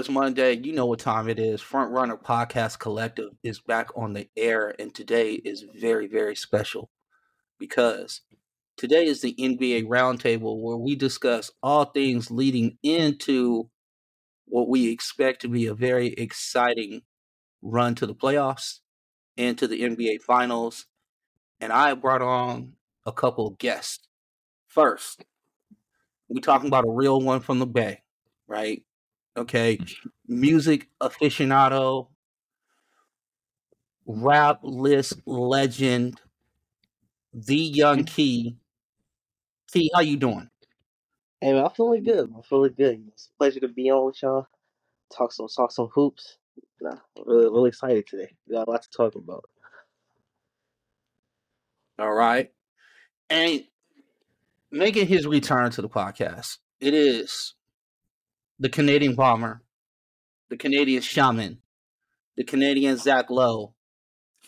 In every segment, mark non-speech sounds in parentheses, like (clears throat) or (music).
it's Monday. You know what time it is. Front Runner Podcast Collective is back on the air, and today is very, very special because today is the NBA Roundtable where we discuss all things leading into what we expect to be a very exciting run to the playoffs and to the NBA Finals. And I brought on a couple guests. First, we're talking about a real one from the Bay, right? Okay, mm. music aficionado, rap list legend, the young mm. Key. Key, how you doing? Hey man, I'm feeling good. I'm feeling good. It's a pleasure to be on with y'all. Talk some talk some hoops. Nah, I'm really really excited today. We got a lot to talk about. All right. And making his return to the podcast, it is the Canadian bomber, the Canadian shaman, the Canadian Zach Lowe,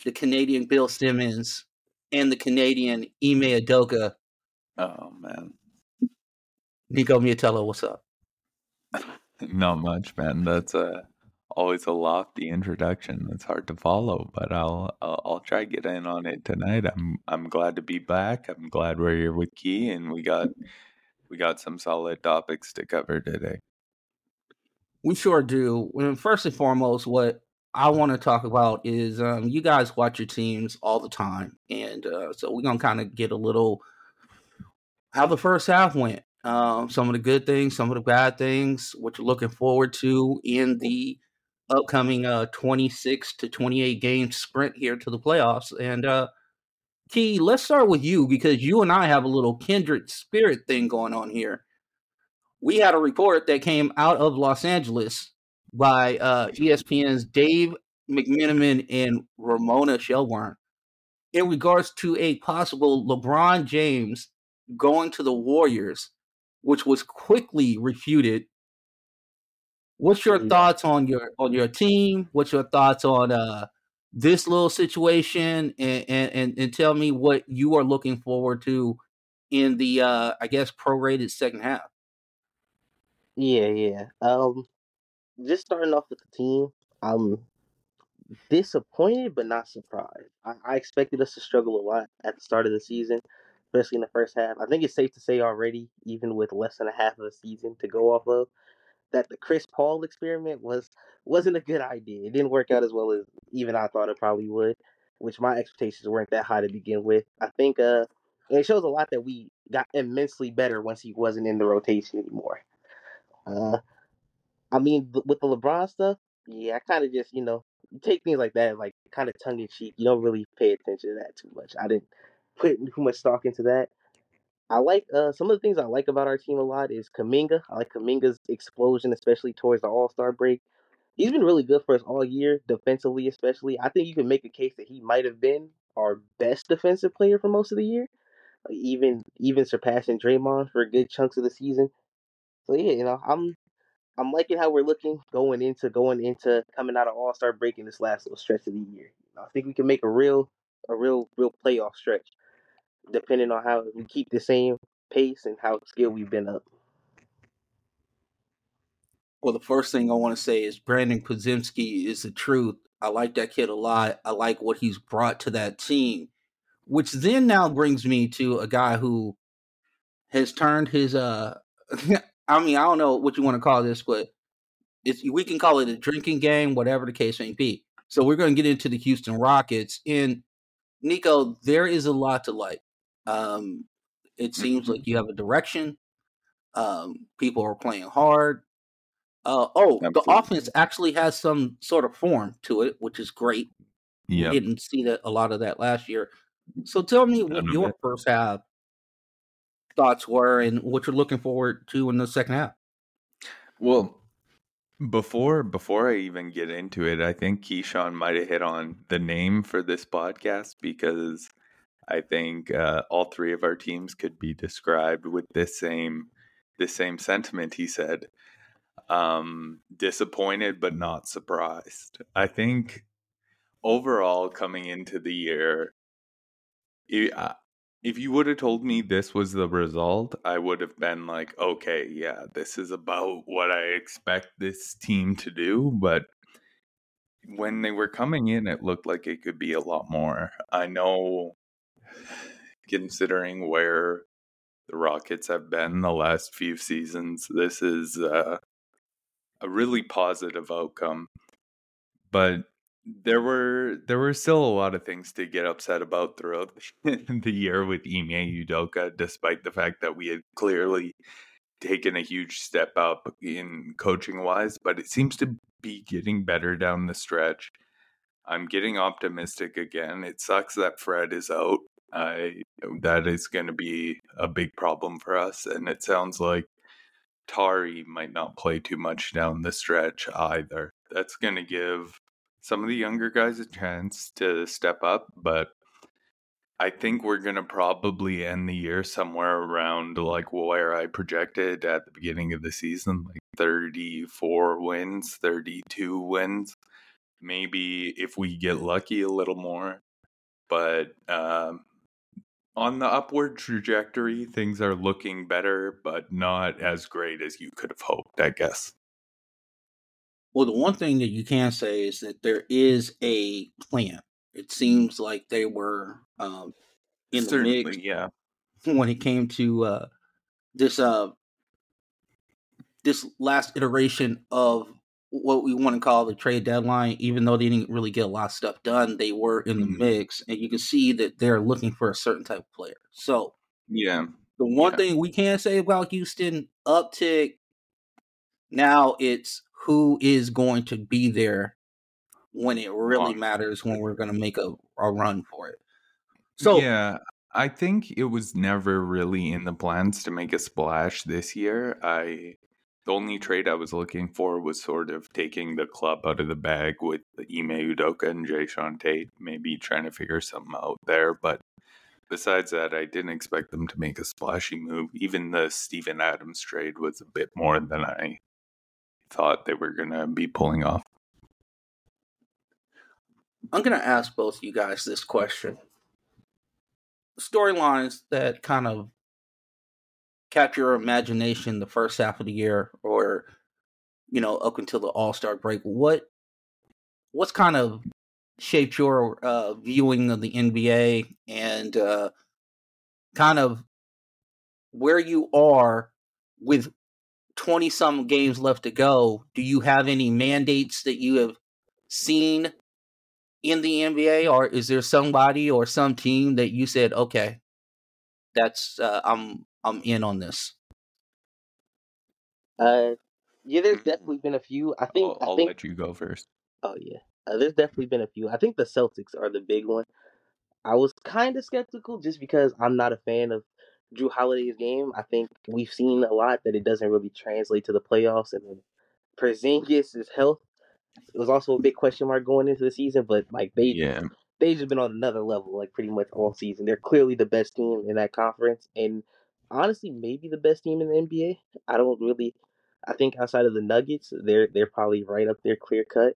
the Canadian Bill Simmons, and the Canadian Ime Udoka. Oh man, Nico Miatello, what's up? (laughs) not much, man. That's a always a lofty introduction. It's hard to follow, but I'll, I'll I'll try get in on it tonight. I'm I'm glad to be back. I'm glad we're here with Key, and we got we got some solid topics to cover today. We sure do. And first and foremost, what I want to talk about is um, you guys watch your teams all the time, and uh, so we're gonna kind of get a little how the first half went. Um, some of the good things, some of the bad things, what you're looking forward to in the upcoming uh, 26 to 28 game sprint here to the playoffs. And uh, Key, let's start with you because you and I have a little kindred spirit thing going on here. We had a report that came out of Los Angeles by uh, ESPN's Dave McMenamin and Ramona Shelburne in regards to a possible LeBron James going to the Warriors, which was quickly refuted What's your thoughts on your on your team? What's your thoughts on uh this little situation and and and tell me what you are looking forward to in the uh I guess prorated second half. Yeah, yeah. Um, just starting off with the team, I'm disappointed but not surprised. I, I expected us to struggle a lot at the start of the season, especially in the first half. I think it's safe to say already, even with less than a half of a season to go off of, that the Chris Paul experiment was wasn't a good idea. It didn't work out as well as even I thought it probably would, which my expectations weren't that high to begin with. I think uh it shows a lot that we got immensely better once he wasn't in the rotation anymore. Uh I mean with the LeBron stuff, yeah, I kind of just, you know, take things like that like kind of tongue in cheek. You don't really pay attention to that too much. I didn't put too much stock into that. I like uh, some of the things I like about our team a lot is Kuminga. I like Kuminga's explosion, especially towards the All Star break. He's been really good for us all year, defensively especially. I think you can make a case that he might have been our best defensive player for most of the year, even even surpassing Draymond for good chunks of the season. So yeah, you know, I'm I'm liking how we're looking going into going into coming out of All Star break in this last little stretch of the year. I think we can make a real a real real playoff stretch depending on how we keep the same pace and how skilled we've been up. Well, the first thing I want to say is Brandin Podziemski is the truth. I like that kid a lot. I like what he's brought to that team, which then now brings me to a guy who has turned his uh (laughs) I mean, I don't know what you want to call this, but it's we can call it a drinking game, whatever the case may be. So we're going to get into the Houston Rockets. And Nico, there is a lot to like. Um, it seems mm-hmm. like you have a direction. Um, people are playing hard. Uh, oh, Absolutely. the offense actually has some sort of form to it, which is great. Yeah, didn't see that a lot of that last year. So tell me what your that. first half thoughts were and what you're looking forward to in the second half. Well, before before I even get into it, I think Keyshawn might have hit on the name for this podcast because I think uh, all three of our teams could be described with this same this same sentiment. He said, um, "Disappointed but not surprised." I think overall, coming into the year, if you would have told me this was the result, I would have been like, okay, yeah, this is about what I expect this team to do. But when they were coming in, it looked like it could be a lot more. I know, considering where the Rockets have been the last few seasons, this is uh, a really positive outcome. But there were there were still a lot of things to get upset about throughout (laughs) the year with Ime Udoka, despite the fact that we had clearly taken a huge step up in coaching wise, but it seems to be getting better down the stretch. I'm getting optimistic again. It sucks that Fred is out. I that is going to be a big problem for us, and it sounds like Tari might not play too much down the stretch either. That's going to give some of the younger guys a chance to step up, but I think we're going to probably end the year somewhere around like where I projected at the beginning of the season, like 34 wins, 32 wins. Maybe if we get lucky a little more. But um, on the upward trajectory, things are looking better, but not as great as you could have hoped, I guess. Well, the one thing that you can say is that there is a plan. It seems like they were um, in Certainly, the mix yeah. (laughs) when it came to uh, this uh, this last iteration of what we want to call the trade deadline. Even though they didn't really get a lot of stuff done, they were in the Mhm. mix, and you can see that they're looking for a certain type of player. So Yeah. the one Yeah. thing we can say about Houston uptick now it's who is going to be there when it really matters when we're going to make a, a run for it. So yeah, I think it was never really in the plans to make a splash this year. I the only trade I was looking for was sort of taking the club out of the bag with Ime Udoka and Jae'Sean Tate, maybe trying to figure something out there. But besides that, I didn't expect them to make a splashy move. Even the Steven Adams trade was a bit more than I thought they were gonna be pulling off. I'm going to ask both you guys this question. Storylines that kind of capture your imagination the first half of the year or you know up until the all-star break what what's kind of shaped your uh viewing of the nba and uh kind of where you are with 20 some games left to go do you have any mandates that you have seen in the nba or is there somebody or some team that you said okay that's uh, i'm i'm in on this Uh, yeah, there's definitely been a few. I think. I'll, I I'll think. let you go first. Oh yeah, uh, there's definitely been a few. I think the Celtics are the big one. I was kind of skeptical just because I'm not a fan of Jrue Holiday's game. I think we've seen a lot that it doesn't really translate to the playoffs, and then Porzingis' health it was also a big question mark going into the season. But like they Yeah. they've just been on another level, like pretty much all season. They're clearly the best team in that conference, and honestly, maybe the best team in the NBA. I don't really. I think outside of the Nuggets, they're they're probably right up there, clear cut.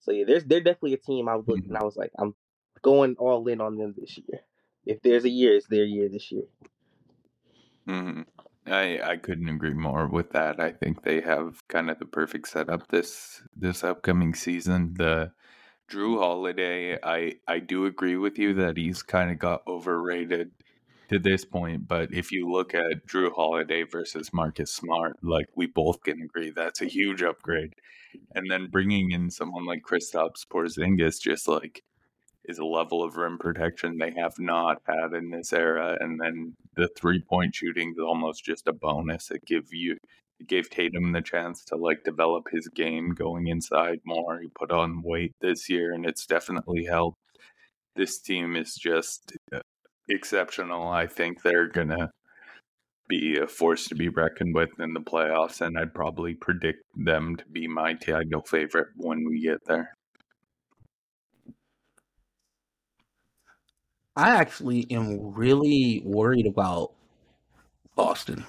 So yeah, there's they're definitely a team I was looking. Mhm. I was like, I'm going all in on them this year. If there's a year, it's their year this year. Hmm I I couldn't agree more with that. I think they have kind of the perfect setup this this upcoming season. The Jrue Holiday, I I do agree with you that he's kind of got overrated to this point. But if you look at Jrue Holiday versus Marcus Smart, like we both can agree, that's a huge upgrade. And then bringing in someone like Kristaps Porzingis, just like is a level of rim protection they have not had in this era. And then the three point shooting is almost just a bonus. It give you it gave Tatum the chance to like develop his game going inside more. He put on weight this year and it's definitely helped. This team is just uh, exceptional. I think they're gonna be a force to be reckoned with in the playoffs, and I'd probably predict them to be my title favorite when we get there. I actually am really worried about Boston.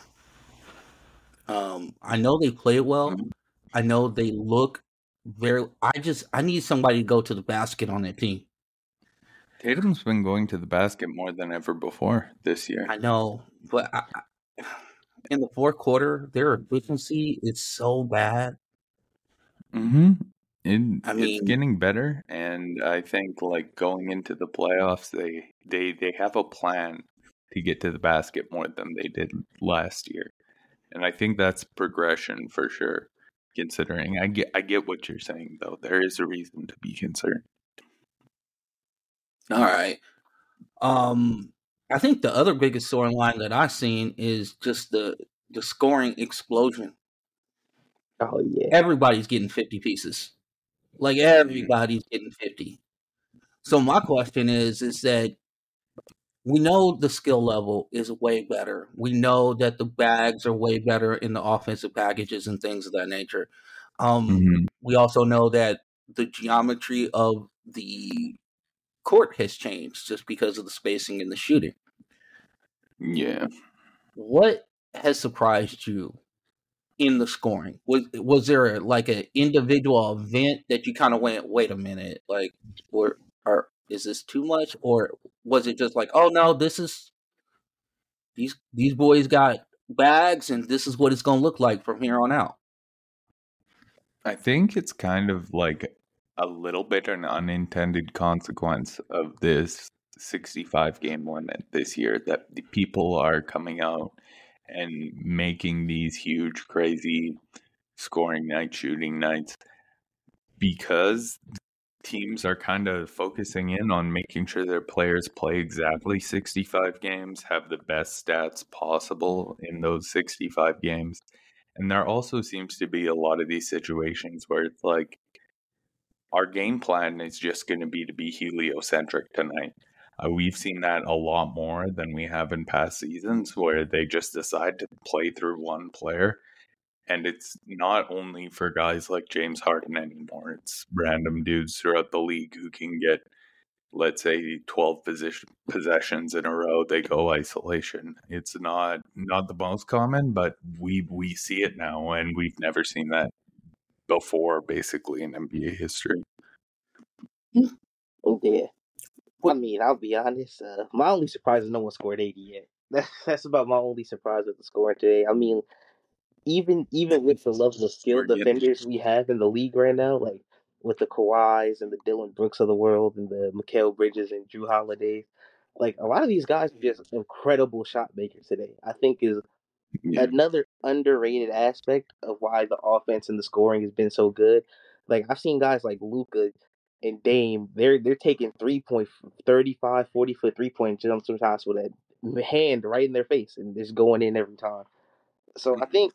Um, I know they play well. Mhm. I know they look very. I just I need somebody to go to the basket on that team. Tatum's been going to the basket more than ever before this year. I know, but I, I, in the fourth quarter, their efficiency is so bad. Mm-hmm. It, I it's getting better, and I think like going into the playoffs, they they they have a plan to get to the basket more than they did last year, and I think that's progression for sure. Considering, I get I get what you're saying though. There is a reason to be concerned. All right. Um, I think the other biggest storyline that I've seen is just the the scoring explosion. Oh yeah. Everybody's getting fifty pieces. Like everybody's getting fifty. So my question is, is that we know the skill level is way better. We know that the bags are way better in the offensive packages and things of that nature. Um, Mhm. we also know that the geometry of the court has changed just because of the spacing and the shooting. Yeah. What has surprised you in the scoring? Was was there like an individual event that you kind of went, wait a minute, like, or or is this too much, or was it just like, oh no, this is these these boys got bags, and this is what it's gonna look like from here on out. I think it's kind of like a little bit an unintended consequence of this 65 game limit this year that the people are coming out and making these huge, crazy scoring nights, shooting nights because teams are kind of focusing in on making sure their players play exactly 65 games, have the best stats possible in those 65 games. And there also seems to be a lot of these situations where it's like our game plan is just going to be to be heliocentric tonight. Uh, we've seen that a lot more than we have in past seasons where they just decide to play through one player. And it's not only for guys like James Harden anymore, it's random dudes throughout the league who can get, let's say, 12 position, possessions in a row. They go isolation. It's not not the most common, but we we see it now, and we've never seen that before, basically, in NBA history. (laughs) Oh, Yeah. I mean, I'll be honest. Uh, my only surprise is no one scored 80 yet. (laughs) That's that's about my only surprise with the scoring today. I mean, even even with the level of skill We're defenders we have in the league right now, like with the Kawhis and the Dillon Brooks of the world and the Mikal Bridges and Jrue Holiday, like a lot of these guys are just incredible shot makers today. I think is Yeah. another underrated aspect of why the offense and the scoring has been so good. Like I've seen guys like Luka and Dame, they're they're taking three point 35, 40 foot three point jumps sometimes with a hand right in their face and just going in every time. So I mm-hmm. think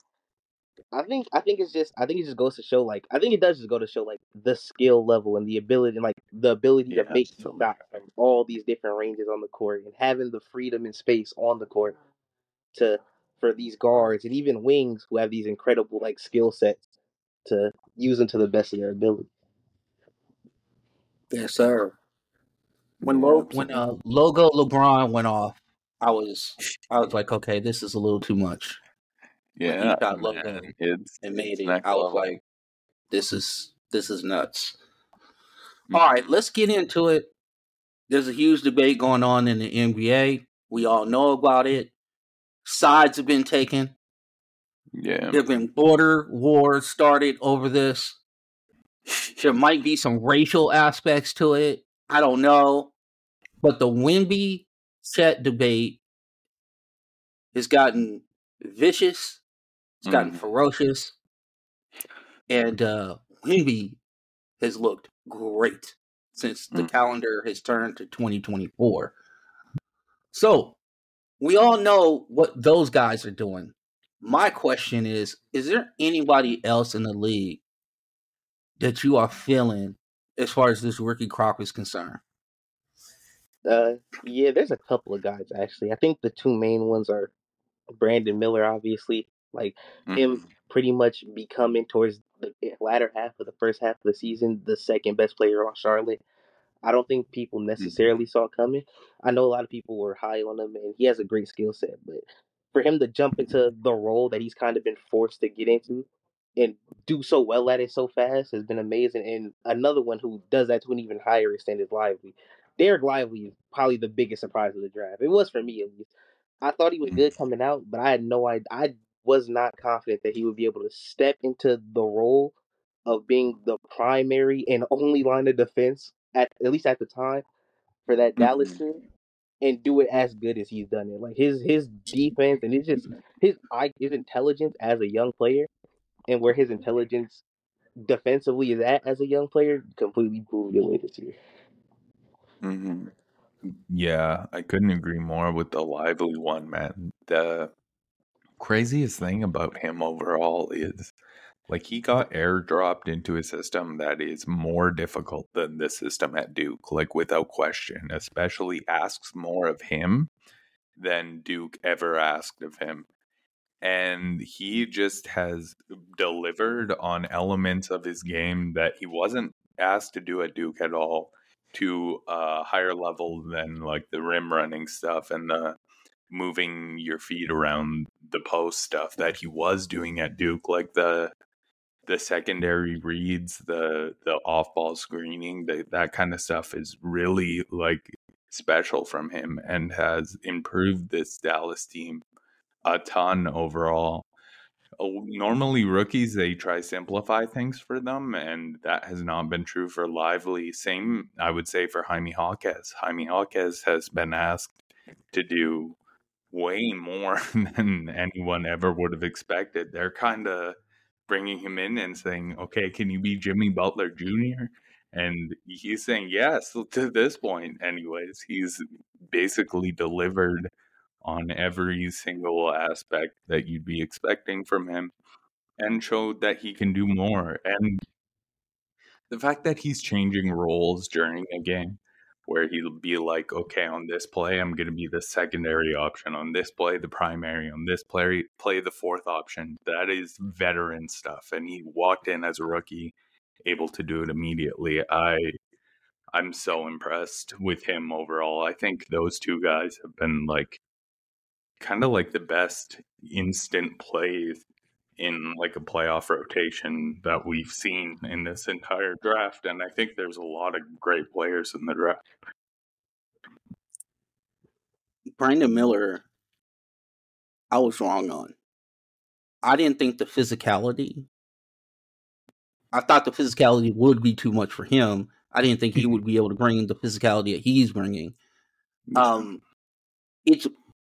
I think I think it's just I think it just goes to show like I think it does just go to show like the skill level and the ability and like the ability Yeah, to make shots from all these different ranges on the court and having the freedom and space on the court to for these guards and even wings who have these incredible like skill sets to use them to the best of their ability. Yes, sir. When lo- when uh, logo LeBron went off, I was I was like, okay, this is a little too much. When he Yeah, got logo man, and made it, I was like, this is this is nuts. Mm. All right, let's get into it. There's a huge debate going on in the NBA. We all know about it. Sides have been taken. Yeah, There have been border wars started over this. There might be some racial aspects to it. I don't know. But the Wemby Chet debate has gotten vicious. It's gotten Mhm. ferocious. And uh Wemby has looked great since the Mm. calendar has turned to 2024. So we all know what those guys are doing. My question is Is there anybody else in the league that you are feeling as far as this rookie crop is concerned? Uh, yeah, there's a couple of guys actually. I think the two main ones are Brandon Miller, obviously, like him Mhm. pretty much becoming towards the latter half of the first half of the season the second best player on Charlotte. I don't think people necessarily saw coming. I know a lot of people were high on him, and he has a great skill set. But for him to jump into the role that he's kind of been forced to get into and do so well at it so fast has been amazing. And another one who does that to an even higher extent is Lively. Dereck Lively is probably the biggest surprise of the draft. It was for me at least. I thought he was good coming out, but I had no idea. I was not confident that he would be able to step into the role of being the primary and only line of defense at at least at the time for that Dallas Mm-hmm. team and do it as good as he's done it. Like his his defense and it's just his his intelligence as a young player and where his intelligence defensively is at as a young player completely blew me away this year. hmm Yeah, I couldn't agree more with the lively one, man. The craziest thing about him overall is like he got airdropped into a system that is more difficult than the system at Duke, like without question, especially asks more of him than Duke ever asked of him. And he just has delivered on elements of his game that he wasn't asked to do at Duke at all to a higher level than like the rim running stuff and the moving your feet around the post stuff that he was doing at Duke, like the the secondary reads, the the off ball screening, the, that kind of stuff is really like special from him and has improved this Dallas team a ton overall. Oh, Normally, rookies they try simplify things for them, and that has not been true for Lively. Same, I would say, for Jaime Jaquez. Jaime Jaquez has been asked to do way more (laughs) than anyone ever would have expected. They're kind of bringing him in and saying, "Okay, can you be Jimmy Butler Jr.?" And he's saying yes to this point. Anyways, he's basically delivered on every single aspect that you'd be expecting from him and showed that he can do more. And the fact that he's changing roles during a game where he'll be like, okay, on this play, I'm going to be the secondary option. On this play, the primary. On this play, play the fourth option. That is veteran stuff. And he walked in as a rookie, able to do it immediately. I. I'm so impressed with him overall. I think those two guys have been like kind of like the best instant plays in like a playoff rotation that we've seen in this entire draft. And I think there's a lot of great players in the draft. Brandon Miller, I was wrong on. I didn't think the physicality. I thought the physicality would be too much for him. I didn't think he (laughs) would be able to bring the physicality that he's bringing. Um, it's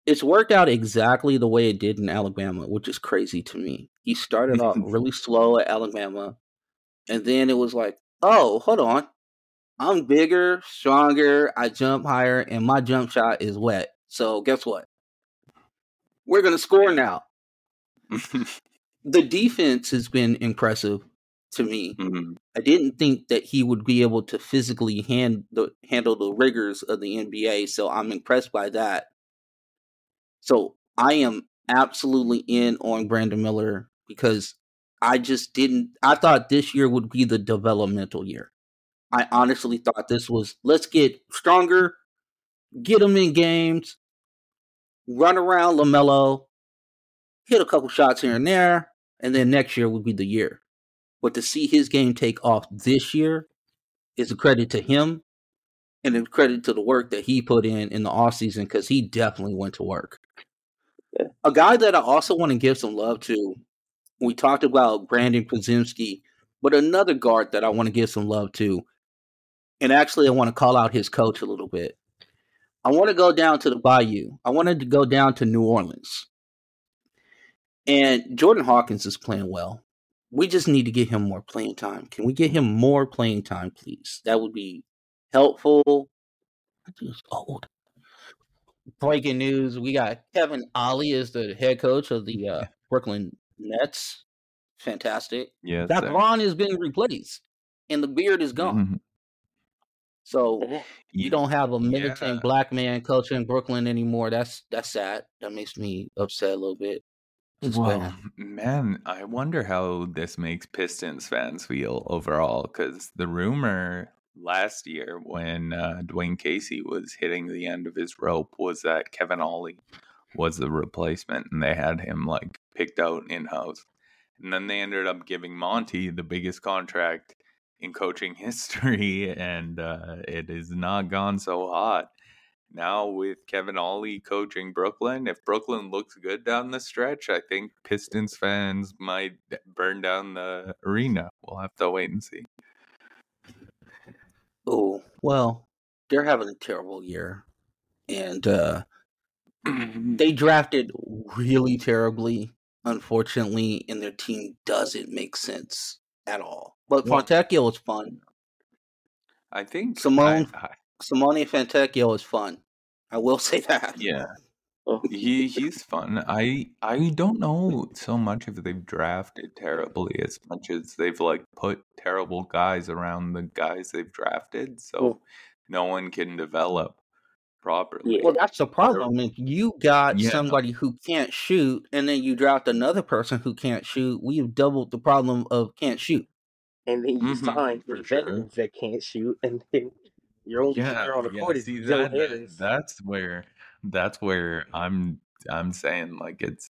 it's worked out exactly the way it did in Alabama, which is crazy to me. He started off (laughs) really slow at Alabama, and then it was like, oh, hold on, I'm bigger, stronger, I jump higher, and my jump shot is wet. So guess what? We're gonna score now. (laughs) The defense has been impressive to me. Mhm. I didn't think that he would be able to physically hand the, handle the rigors of the NBA, so I'm impressed by that. So I am absolutely in on Brandon Miller because I just didn't. I thought this year would be the developmental year. I honestly thought this was let's get stronger, get him in games, run around LaMelo, hit a couple shots here and there, and then next year would be the year. But to see his game take off this year is a credit to him and a credit to the work that he put in in the offseason because he definitely went to work. Yeah. A guy that I also want to give some love to, we talked about Brandin Podziemski, but another guard that I want to give some love to, and actually I want to call out his coach a little bit. I want to go down to the Bayou. I wanted to go down to New Orleans. And Jordan Hawkins is playing well. We just need to get him more playing time. Can we get him more playing time, please? That would be helpful. I think it's old. Breaking news: We got Kevin Ollie as the head coach of the uh, (laughs) Brooklyn Nets. Fantastic. Yes. That sir. Vaughn has been replaced, and the beard is gone. Mhm. So Mhm. you don't have a militant Yeah. black man coaching Brooklyn anymore. That's that's sad. That makes me upset a little bit. It's Well, bad. man, I wonder how this makes Pistons fans feel overall. Because the rumor last year, when uh, Dwane Casey was hitting the end of his rope, was that Kevin Ollie was the replacement, and they had him like picked out in house. And then they ended up giving Monty the biggest contract in coaching (laughs) history, and uh, it has not gone so hot. Now with Kevin Ollie coaching Brooklyn, if Brooklyn looks good down the stretch, I think Pistons fans might burn down the arena. We'll have to wait and see. Oh well, they're having a terrible year, and uh, (clears throat) they drafted really terribly, unfortunately, and their team doesn't make sense at all. But Well- Fontecchio is fun. I think Simone- I- I- Simone Fontecchio is fun. I will (laughs) say that. yeah, he he's fun. I I don't know so much if they've drafted terribly as much as they've like put terrible guys around the guys they've drafted, so Well- no one can develop properly. Yeah. Well, that's the problem. If you got Yeah. somebody who can't shoot, and then you draft another person who can't shoot, we've doubled the problem of can't shoot. and then you Mhm, sign for the sure. that can't shoot, and then your only player on the court is see, Joe that- that- Harris. that's where that's where I'm I'm saying like it's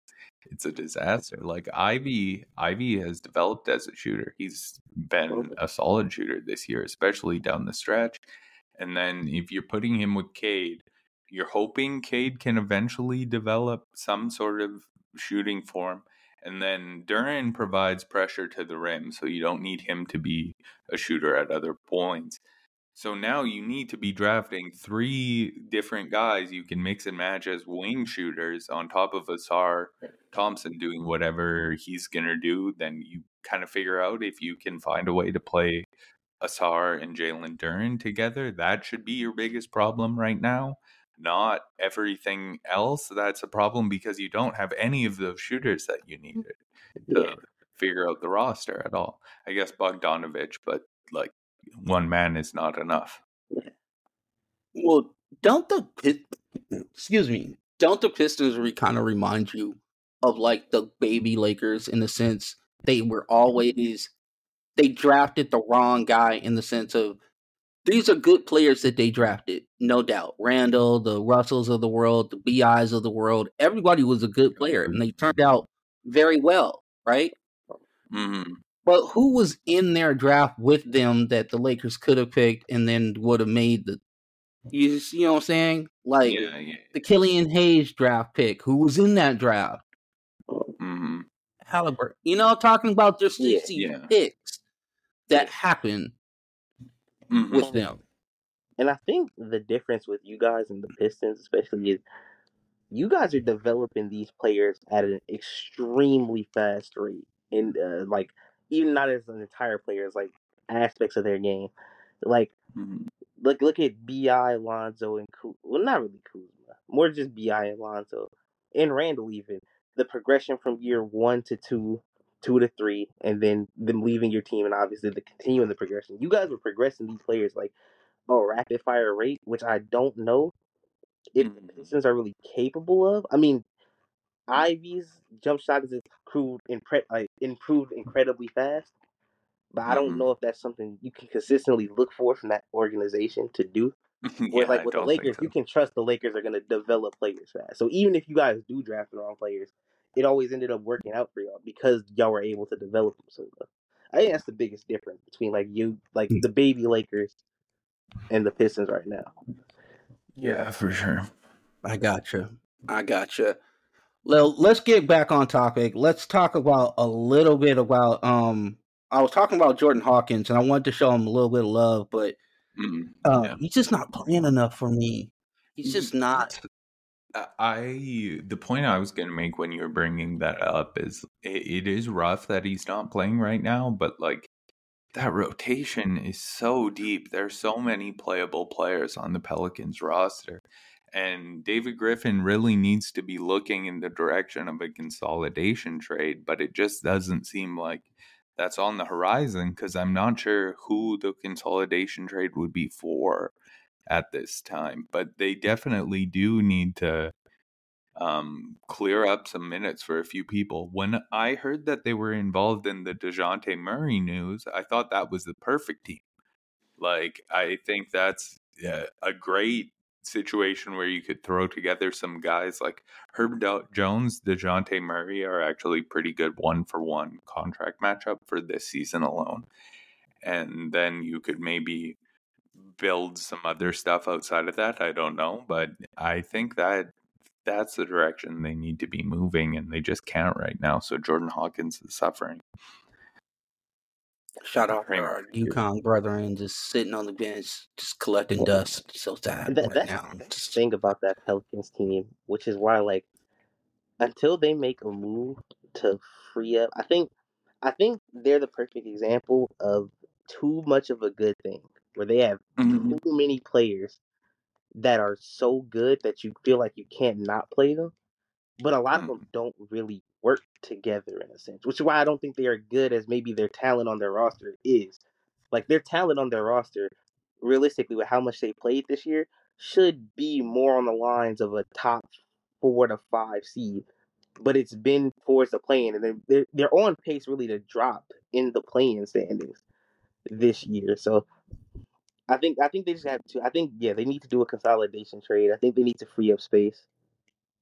it's a disaster. Like Ivy Ivy has developed as a shooter. He's been a solid shooter this year, especially down the stretch. And then if you're putting him with Cade, you're hoping Cade can eventually develop some sort of shooting form. And then Duren provides pressure to the rim, so you don't need him to be a shooter at other points. So now you need to be drafting three different guys you can mix and match as wing shooters on top of Ausar Thompson doing whatever he's going to do. Then you kind of figure out if you can find a way to play Ausar and Jalen Duren together. That should be your biggest problem right now. Not everything else. That's a problem because you don't have any of those shooters that you mm, needed to Yeah. figure out the roster at all. I guess Bogdanovich, but like one man is not enough. Well, don't the excuse me, don't the Pistons re- kind of remind you of like the baby Lakers in the sense they were always they drafted the wrong guy in the sense of these are good players that they drafted, no doubt. Randle, the Russells of the world, the BIs of the world, everybody was a good player and they turned out very well, right? hmm But who was in their draft with them that the Lakers could have picked and then would have made the you, s- you know what I'm saying? Like Yeah, yeah. the Killian Hayes draft pick, who was in that draft? hmm Halliburton. You know, talking about just Yeah, these yeah. picks that happened hmm with them. And I think the difference with you guys and the Pistons, especially, is you guys are developing these players at an extremely fast rate, and uh, like even not as an entire players, like aspects of their game. Like hmm look look at Bi, Lonzo, and Kuz- well, not really Kuzma, more just Bi Lonzo, and Randle. Even the progression from year one to two, two to three, and then them leaving your team, and obviously the continuing the progression. You guys were progressing these players like a rapid fire rate, which I don't know if the Mhm. Pistons are really capable of. I mean, Ivy's jump shot is improved, impre- like, improved incredibly fast, but I don't Mhm. know if that's something you can consistently look for from that organization to do. (laughs) yeah, Where like with the Lakers, so. you can trust the Lakers are going to develop players fast. So even if you guys do draft the wrong players, it always ended up working out for y'all because y'all were able to develop them so well. I think that's the biggest difference between like you, like the baby Lakers, and the Pistons right now. Yeah, for sure. I gotcha. I gotcha. Well, let's get back on topic. Let's talk about a little bit about um I was talking about Jordan Hawkins and I wanted to show him a little bit of love, but Mhm. um, Yeah. he's just not playing enough for me. He's just not. I the point I was going to make when you were bringing that up is it, it is rough that he's not playing right now, but like that rotation is so deep. There's so many playable players on the Pelicans roster. And David Griffin really needs to be looking in the direction of a consolidation trade, but it just doesn't seem like that's on the horizon because I'm not sure who the consolidation trade would be for at this time. But they definitely do need to um, clear up some minutes for a few people. When I heard that they were involved in the DeJounte Murray news, I thought that was the perfect team. Like, I think that's a great situation where you could throw together some guys like Herb Jones, DeJounte Murray are actually pretty good one for one contract matchup for this season alone. and then you could maybe build some other stuff outside of that. I don't know, but I think that that's the direction they need to be moving, and they just can't right now. So Jordan Hawkins is suffering. Shout out to Kramer. our UConn brethren just sitting on the bench, just collecting dust. So sad That, right that's now. the Just- thing about that Pelicans team, which is why like until they make a move to free up, I think I think they're the perfect example of too much of a good thing, where they have Mhm. too many players that are so good that you feel like you can't not play them, but a lot of them don't really work together in a sense, which is why I don't think they are good as maybe their talent on their roster is. Like their talent on their roster, realistically, with how much they played this year, should be more on the lines of a top four to five seed. But it's been towards the playing, and they're, they're they're on pace really to drop in the playing standings this year. So I think I think they just have to. I think yeah, they need to do a consolidation trade. I think they need to free up space.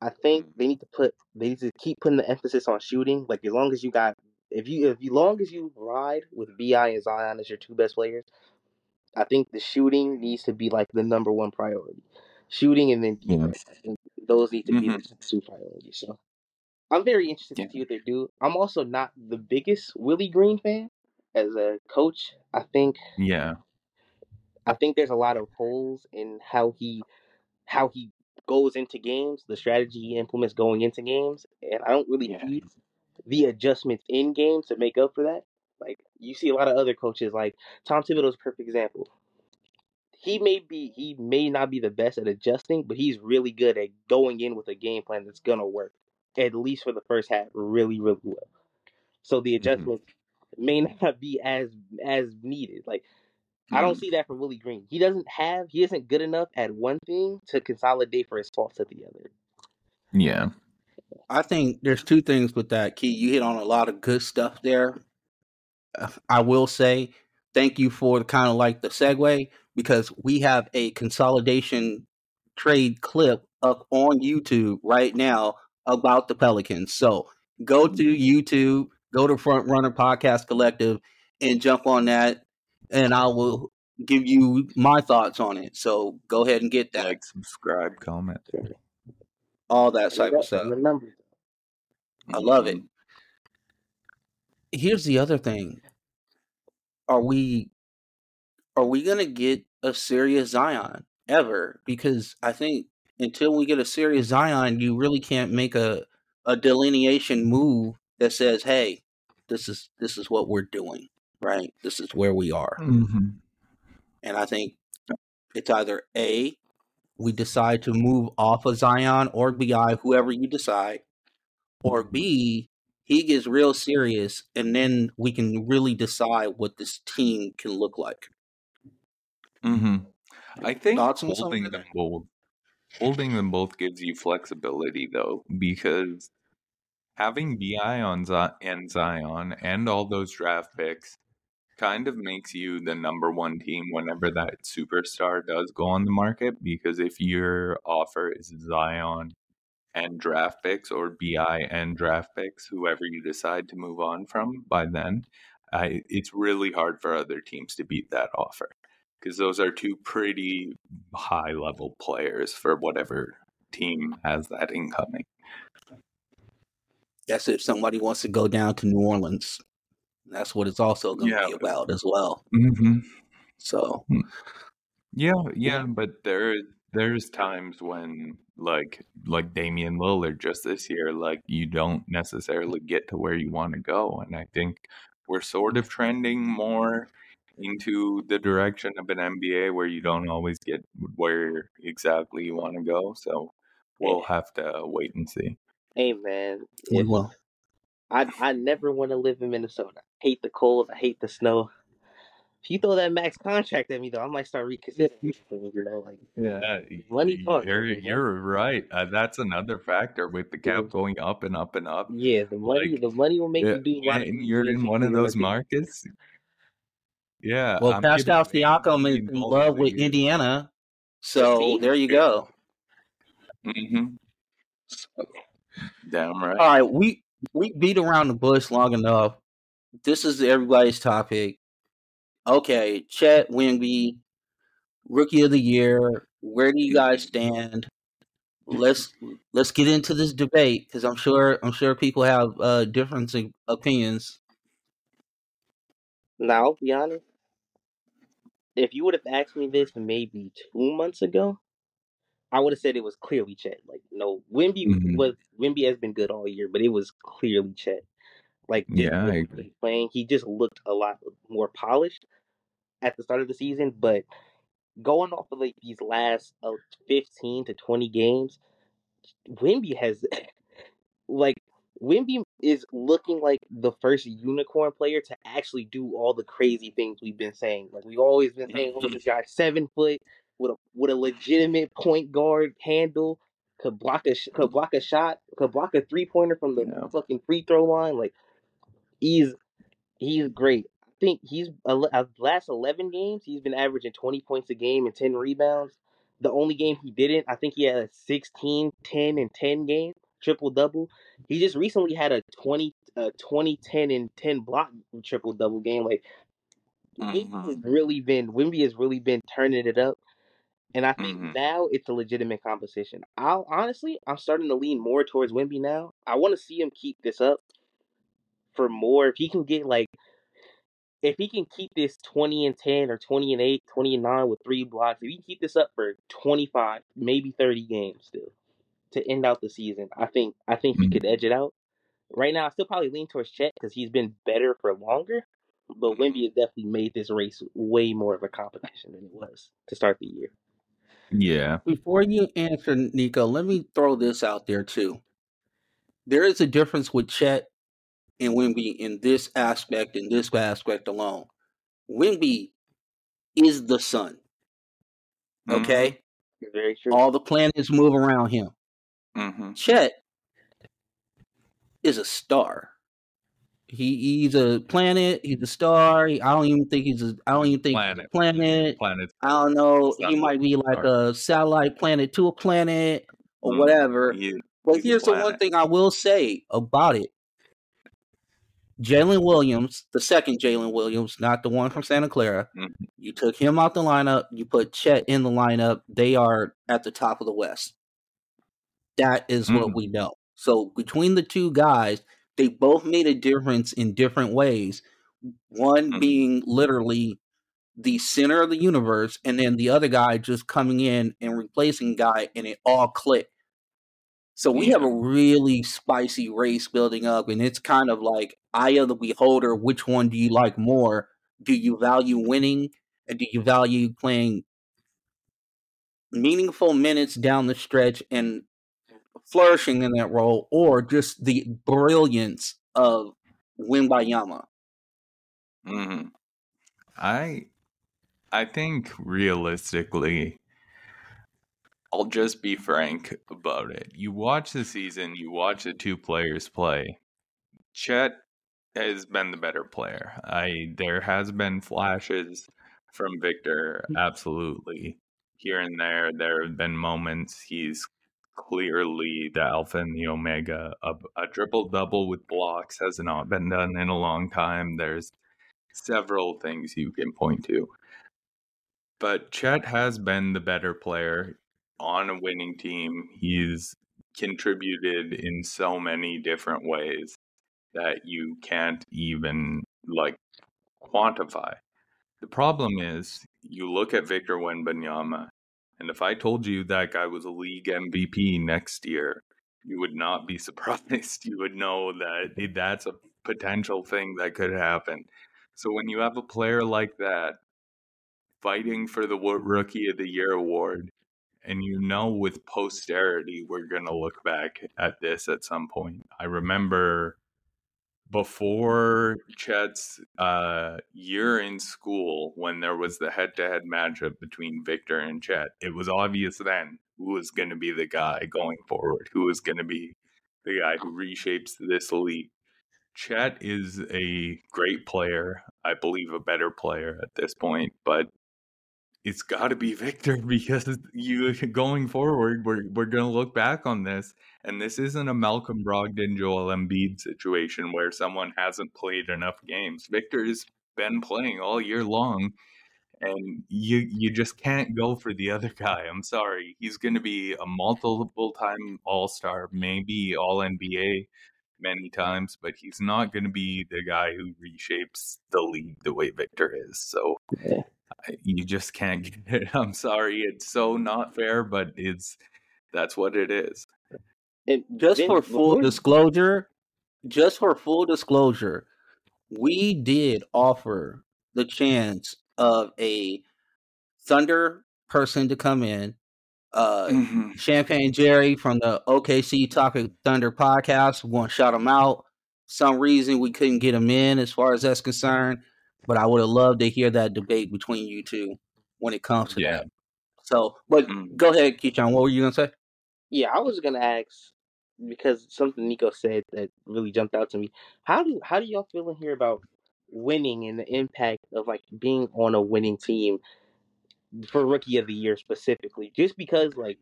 I think they need to put they need to keep putting the emphasis on shooting. Like as long as you got if you if you long as you ride with Bi and Zion as your two best players, I think the shooting needs to be like the number one priority. Shooting and then Yeah. think those need to be Mhm. the two priorities. So I'm very interested Yeah. to see what they do. I'm also not the biggest Willie Green fan as a coach. I think Yeah. I think there's a lot of holes in how he how he goes into games, the strategy he implements going into games, and I don't really Yeah. see the adjustments in games to make up for that. Like you see a lot of other coaches, like Tom Thibodeau's a perfect example. He may be he may not be the best at adjusting, but he's really good at going in with a game plan that's gonna work. At least for the first half, really, really well. So the Mhm. adjustments may (laughs) not be as as needed. Like I don't Mhm. see that from Willie Green. He doesn't have he isn't good enough at one thing to consolidate for his faults at the other. Yeah. I think there's two things with that. Key, you hit on a lot of good stuff there. Uh, I will say thank you for kind of like the segue because we have a consolidation trade clip up on YouTube right now about the Pelicans. So go to YouTube, go to Front Runner Podcast Collective, and jump on that, and I will give you my thoughts on it. So go ahead and get that, Like, subscribe, comment. all that type of stuff. And the. I love it. Mhm. here's the other thing are we are we gonna get a serious zion ever because i think until we get a serious zion you really can't make a a delineation move that says hey this is this is what we're doing right this is where we are Mhm. and i think it's either a we decide to move off of zion or bi whoever you decide or b he gets real serious and then we can really decide what this team can look like Mhm. I think Thoughts holding them both, holding them both gives you flexibility though, because having Bi on Z- and Zion and all those draft picks kind of makes you the number one team whenever that superstar does go on the market. Because if your offer is Zion and draft picks or Bi and draft picks, whoever you decide to move on from by then, it's really hard for other teams to beat that offer because those are two pretty high level players for whatever team has that incoming. that's if somebody wants to go down to new orleans that's what it's also going to Yeah, be about as well Mm-hmm. so Yeah, yeah, but there there's times when like like Damian Lillard just this year, like you don't necessarily get to where you want to go, and I think we're sort of trending more into the direction of an NBA where you don't always get where exactly you want to go. So we'll have to wait and see. Hey man, we if- will I I never want to live in Minnesota. I hate the cold. I hate the snow. If you throw that max contract at me though, I might start reconsidering. You know, like Yeah, Money talks, you're man. you're right. Uh, that's another factor with the cap going up and up and up. yeah, the money Like, the money will make Yeah, you do. a lot and things you're in one of those in a- markets. Yeah. well I'm pascal siakam is in love with you. indiana so there you go Mhm. Damn right. all right we we beat around the bush long enough this is everybody's topic okay, Chet Wemby, rookie of the year. Where do you guys stand? Let's let's get into this debate because I'm sure I'm sure people have uh, different opinions. Now, I'll be honest. If you would have asked me this maybe two months ago, I would have said it was clearly Chet. Like, no, Wemby Mhm. was Wemby has been good all year, but it was clearly Chet. Like, Yeah, I agree. he's playing, he just looked a lot more polished at the start of the season. But going off of like these last uh, fifteen to twenty games, Wemby has (laughs) like Wemby is looking like the first unicorn player to actually do all the crazy things we've been saying. Like we've always been saying, oh, this (laughs) guy's seven foot with a with a legitimate point guard handle, could block a could block a shot, could block a three pointer from the Yeah. fucking free throw line. Like he's he's great. I think he's ele- uh, last eleven games he's been averaging twenty points a game and ten rebounds. The only game he didn't, I think he had a 16, 10, and 10 game, triple double. He just recently had a 20, uh, 20, 10, and 10 block triple double game. Like, Wemby Mhm. has really been, Wemby has really been turning it up. And I think Mhm. now it's a legitimate competition. I'll honestly, I'm starting to lean more towards Wemby now. I want to see him keep this up for more. If he can get like, if he can keep this 20 and 10 or 20 and 8, 20 and 9 with three blocks, if he can keep this up for 25, maybe 30 games still to end out the season, I think I think he Mhm. could edge it out. Right now, I still probably lean towards Chet because he's been better for longer. But Wemby has definitely made this race way more of a competition than it was to start the year. Yeah. Before you answer, Nico, let me throw this out there too. There is a difference with Chet and Wemby in this aspect, in this aspect alone. Wemby is the sun. Mm-hmm. Okay? Very true. All the planets move around him. Mm-hmm. Chet is a star. He he's a planet. He's a star. He- I don't even think he's a. I don't even think Planet. he's a planet. Planet. I don't know. Satellite He might be like a satellite planet to a planet or Mm, whatever. he- But here's the one thing I will say about it. Jalen Williams, the second Jalen Williams, not the one from Santa Clara. Mhm. You took him out the lineup. You put Chet in the lineup. They are at the top of the West. That is what Mhm. we know. So between the two guys, they both made a difference in different ways. One Mhm. being literally the center of the universe, and then the other guy just coming in and replacing guy, and it all clicked. So we have a really spicy race building up, and it's kind of like eye of the beholder. Which one do you like more? Do you value winning, and do you value playing meaningful minutes down the stretch and flourishing in that role, or just the brilliance of Wembanyama? Mhm. I I think realistically I'll just be frank about it. You watch the season, you watch the two players play. Chet has been the better player. I there has been flashes from Victor, mm. absolutely. Here and there, there have been moments he's clearly the alpha and the omega. A, a triple double with blocks has not been done in a long time. There's several things you can point to. But Chet has been the better player on a winning team. He's contributed in so many different ways that you can't even like quantify. The problem is you look at Victor Wembanyama, and if I told you that guy was a league MVP next year, you would not be (laughs) surprised. You would know that that's a potential thing that could happen. So when you have a player like that fighting for the Rookie of the Year award, and you know with posterity we're going to look back at this at some point. I remember before Chet's uh, year in school when there was the head-to-head matchup between Victor and Chet, it was obvious then who was going to be the guy going forward, who was going to be the guy who reshapes this league. Chet is a great player, I believe a better player at this point, but it's got to be (laughs) Victor because you going forward, we're we're gonna look back on this, and this isn't a Malcolm Brogdon, Joel Embiid situation where someone hasn't played enough games. Victor's been playing all year long, and you you just can't go for the other (laughs) guy. I'm sorry, he's to be a multiple time All Star, maybe All NBA many times, but he's not to be the guy who reshapes the league the way Victor is. So Yeah. You just can't (laughs) get it. I'm sorry, it's so not fair, but it's that's what it is. And Just Vin- for full before- disclosure, just for full disclosure, we did offer the chance of a Thunder person to come in. Uh, Mhm. Champagne Jerry from the OKC Talking Thunder podcast. We want to shout him out. Some reason we couldn't get him in as far as that's concerned, but I would have loved to hear that debate between you two when it comes to Yeah. that. So, but Mm. go ahead, Keyshawn. What were you gonna say? Yeah, I was gonna ask because something Nico said that really jumped out to me. How do how do y'all feel in here about winning and the impact of like being on a winning team for rookie of the year specifically? Just because like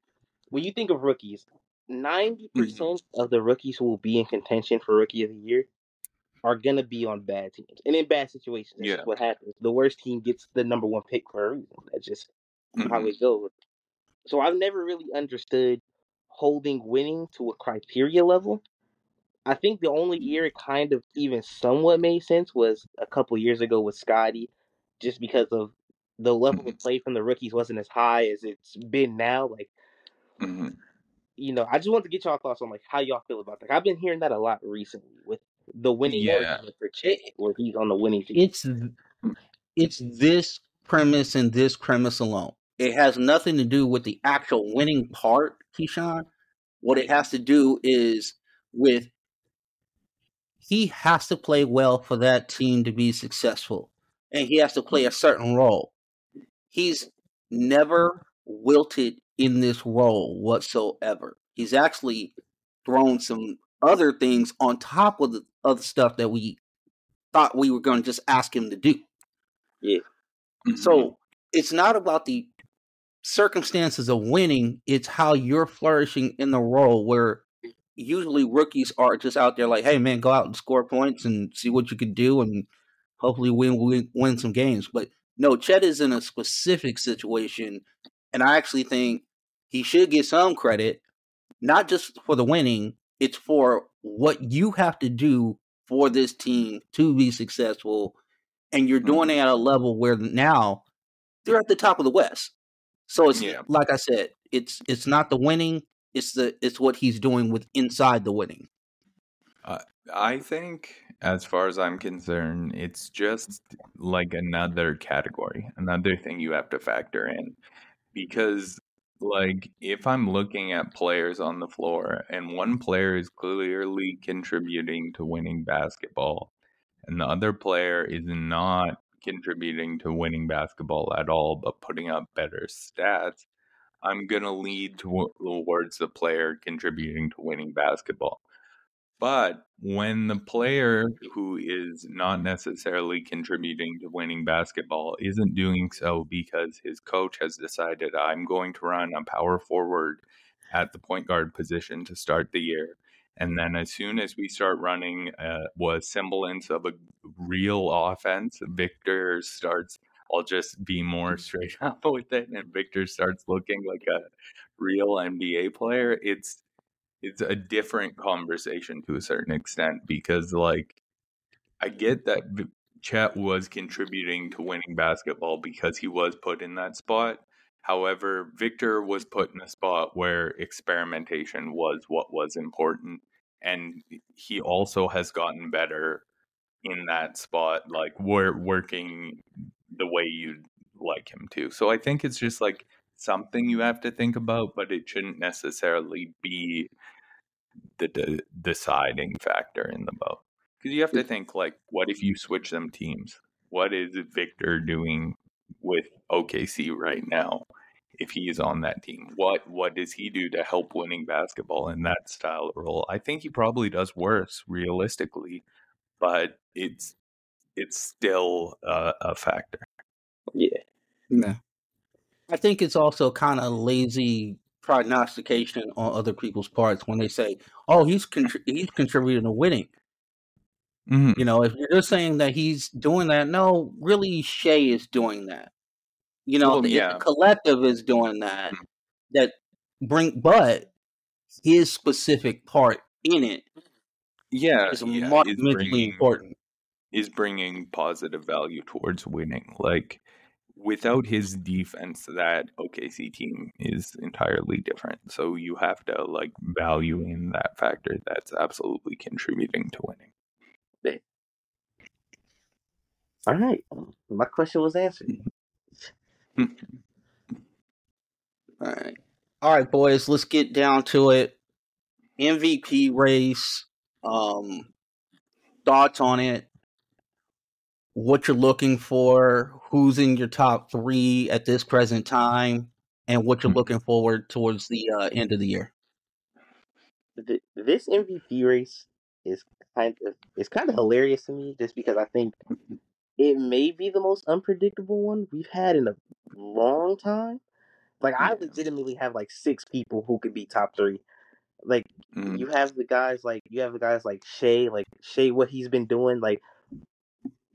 when you think of rookies, ninety percent of the rookies who will be in contention for rookie of the year are gonna be on bad teams and in bad situations. That's Yeah. what happens. The worst team gets the number one pick for a reason. That's just how Mhm. it goes. So I've never really understood holding winning to a criteria level. I think the only year it kind of even somewhat made sense was a couple years ago with Scottie, just because of the level of play from the rookies wasn't as high as it's been now. Like, Mhm. you know, I just want to get y'all thoughts on like how y'all feel about that. I've been hearing that a lot recently with the winning Yeah. argument for Chet, where he's on the winning team. it's it's this premise and this premise alone. It has nothing to do with the actual winning part, Keyshawn. What it has to do is with he has to play well for that team to be successful, and he has to play a certain role. He's never wilted in this role whatsoever. He's actually thrown some other things on top of the other stuff that we thought we were going to just ask him to do. Mhm. So it's not about the circumstances of winning, it's how you're flourishing in the role where usually rookies are just out there like, hey man, go out and score points and see what you can do and hopefully win win, win some games. But no, Chet is in a specific situation, and I actually think he should get some credit, not just for the winning, it's for what you have to do for this team to be successful. And you're doing mm-hmm. it at a level where now they're at the top of the West. So it's Yeah. like I said, it's it's not the winning, it's the it's what he's doing with inside the winning. Uh, I think, as far as I'm concerned, it's just like another category, another thing you have to factor in. Because, like, if I'm looking at players on the floor and one player is clearly contributing to winning basketball, and the other player is not contributing to winning basketball at all, but putting up better stats, I'm going to lead to- towards the player contributing to winning basketball. But when the player who is not necessarily contributing to winning basketball isn't doing so because his coach has decided I'm going to run a power forward at the point guard position to start the year. And then as soon as we start running uh, was semblance of a real offense, Victor starts I'll just be more straight (laughs) up with it and Victor starts looking like a real NBA player. It's it's a different conversation to a certain extent because like I get that Chet was contributing to winning basketball because he was put in that spot. However, Victor was put in a spot where experimentation was what was important and he also has gotten better in that spot like we're working the way you'd like him to. So I think it's just like something you have to think about, but it shouldn't necessarily be the de- deciding factor in the vote. Because you have to think like, what if you switch them teams? What is Victor doing with OKC right now? If he is on that team, what what does he do to help winning basketball in that style of role? I think he probably does worse, realistically, but it's it's still a, a factor. Yeah. Yeah. I think it's also kind of lazy prognostication on other people's parts when they say, "Oh, he's contri- he's contributing to winning." Mhm. You know, if you're just saying that he's doing that, no, really, Shai is doing that. You know, Well, the, yeah. the collective is doing that. Mhm. That bring, but his specific part in it Yeah, is yeah, monumentally bringing important. is bringing positive value towards winning. Like without his defense, that OKC team is entirely different. So you have to like value in that factor that's absolutely contributing to winning. All right, my question was answered. (laughs) All right. All right, boys, let's get down to it. MVP race. Um thoughts on it. What you're looking for, who's in your top three at this present time, and what you're Hmm. looking forward towards the uh, end of the year. Th- This MVP race is kind of it's kind of hilarious to me, just because I think it may be the most unpredictable one we've had in a long time. Like I legitimately have like six people who could be top three. Like Mm, you have the guys like you have the guys like Shai, like Shai, what he's been doing. Like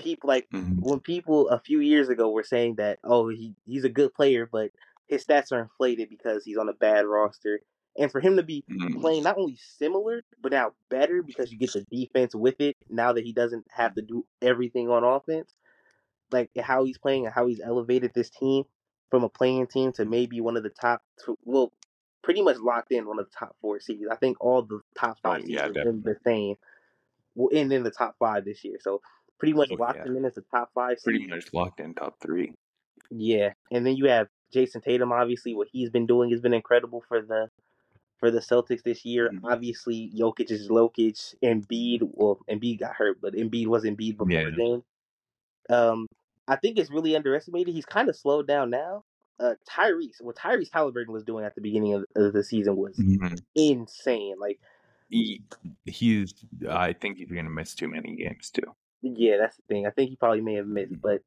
people like mhm. when people a few years ago were saying that oh he he's a good player, but his stats are inflated because he's on a bad roster. And for him to be Mm, playing not only similar but now better because you get the defense with it now that he doesn't have to do everything on offense. Like how he's playing and how he's elevated this team from a playing team to maybe one of the top two, well, pretty much locked in one of the top four seeds. I think all the top Oh, five seeds yeah, have been the same. Well, and in the top five this year, so pretty much Oh, locked yeah. him in as the top five Pretty much locked in top three. Yeah, and then you have Jayson Tatum. Obviously, what he's been doing has been incredible for the for the Celtics this year. Mhm. Obviously, Jokic is Jokic. Embiid, well, Embiid got hurt, but Embiid was Embiid before Yeah. the game. Um, I think it's really underestimated. He's kind of slowed down now. Uh, Tyrese, what Tyrese Halliburton was doing at the beginning of, of the season was Mhm. insane. Like, He, he's. I think he's going to miss too many games too. Yeah, that's the thing. I think he probably may have missed, but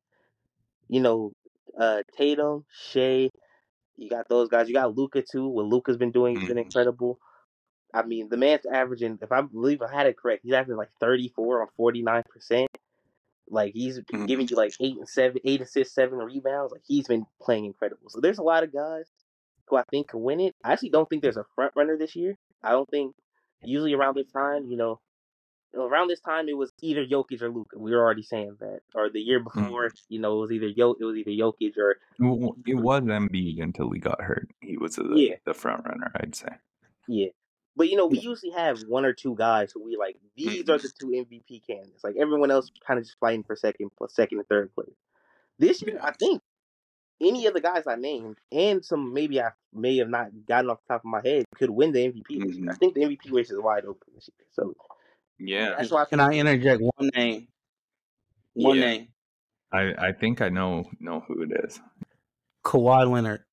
you know, uh, Tatum, Shai, you got those guys. You got Luka too. What Luka's been doing has been Mhm. incredible. I mean, the man's averaging, if I believe I had it correct, he's averaging like 34 on 49%. Like he's Mhm. giving you like eight and seven, eight assists, seven rebounds. Like he's been playing incredible. So there's a lot of guys who I think can win it. I actually don't think there's a front runner this year. I don't think usually around this time, you know, around this time it was either Jokic or Luka. We were already saying that. Or the year mm. before, you know, it was either Yo it was either Jokic or It was Embiid until he got hurt. He was the, Yeah. the front runner, I'd say. Yeah. But you know, we usually have one or two guys who we like. These are the two MVP candidates. Like everyone else, kind of just fighting for second, second and third place. This year, I think any of the guys I named, and some maybe I may have not gotten off the top of my head, could win the MVP year. I mm-hmm. think the MVP race is wide open this year. So Yeah, that's why I Can I interject one name? One Yeah. name. I, I think I know know who it is. Kawhi Leonard.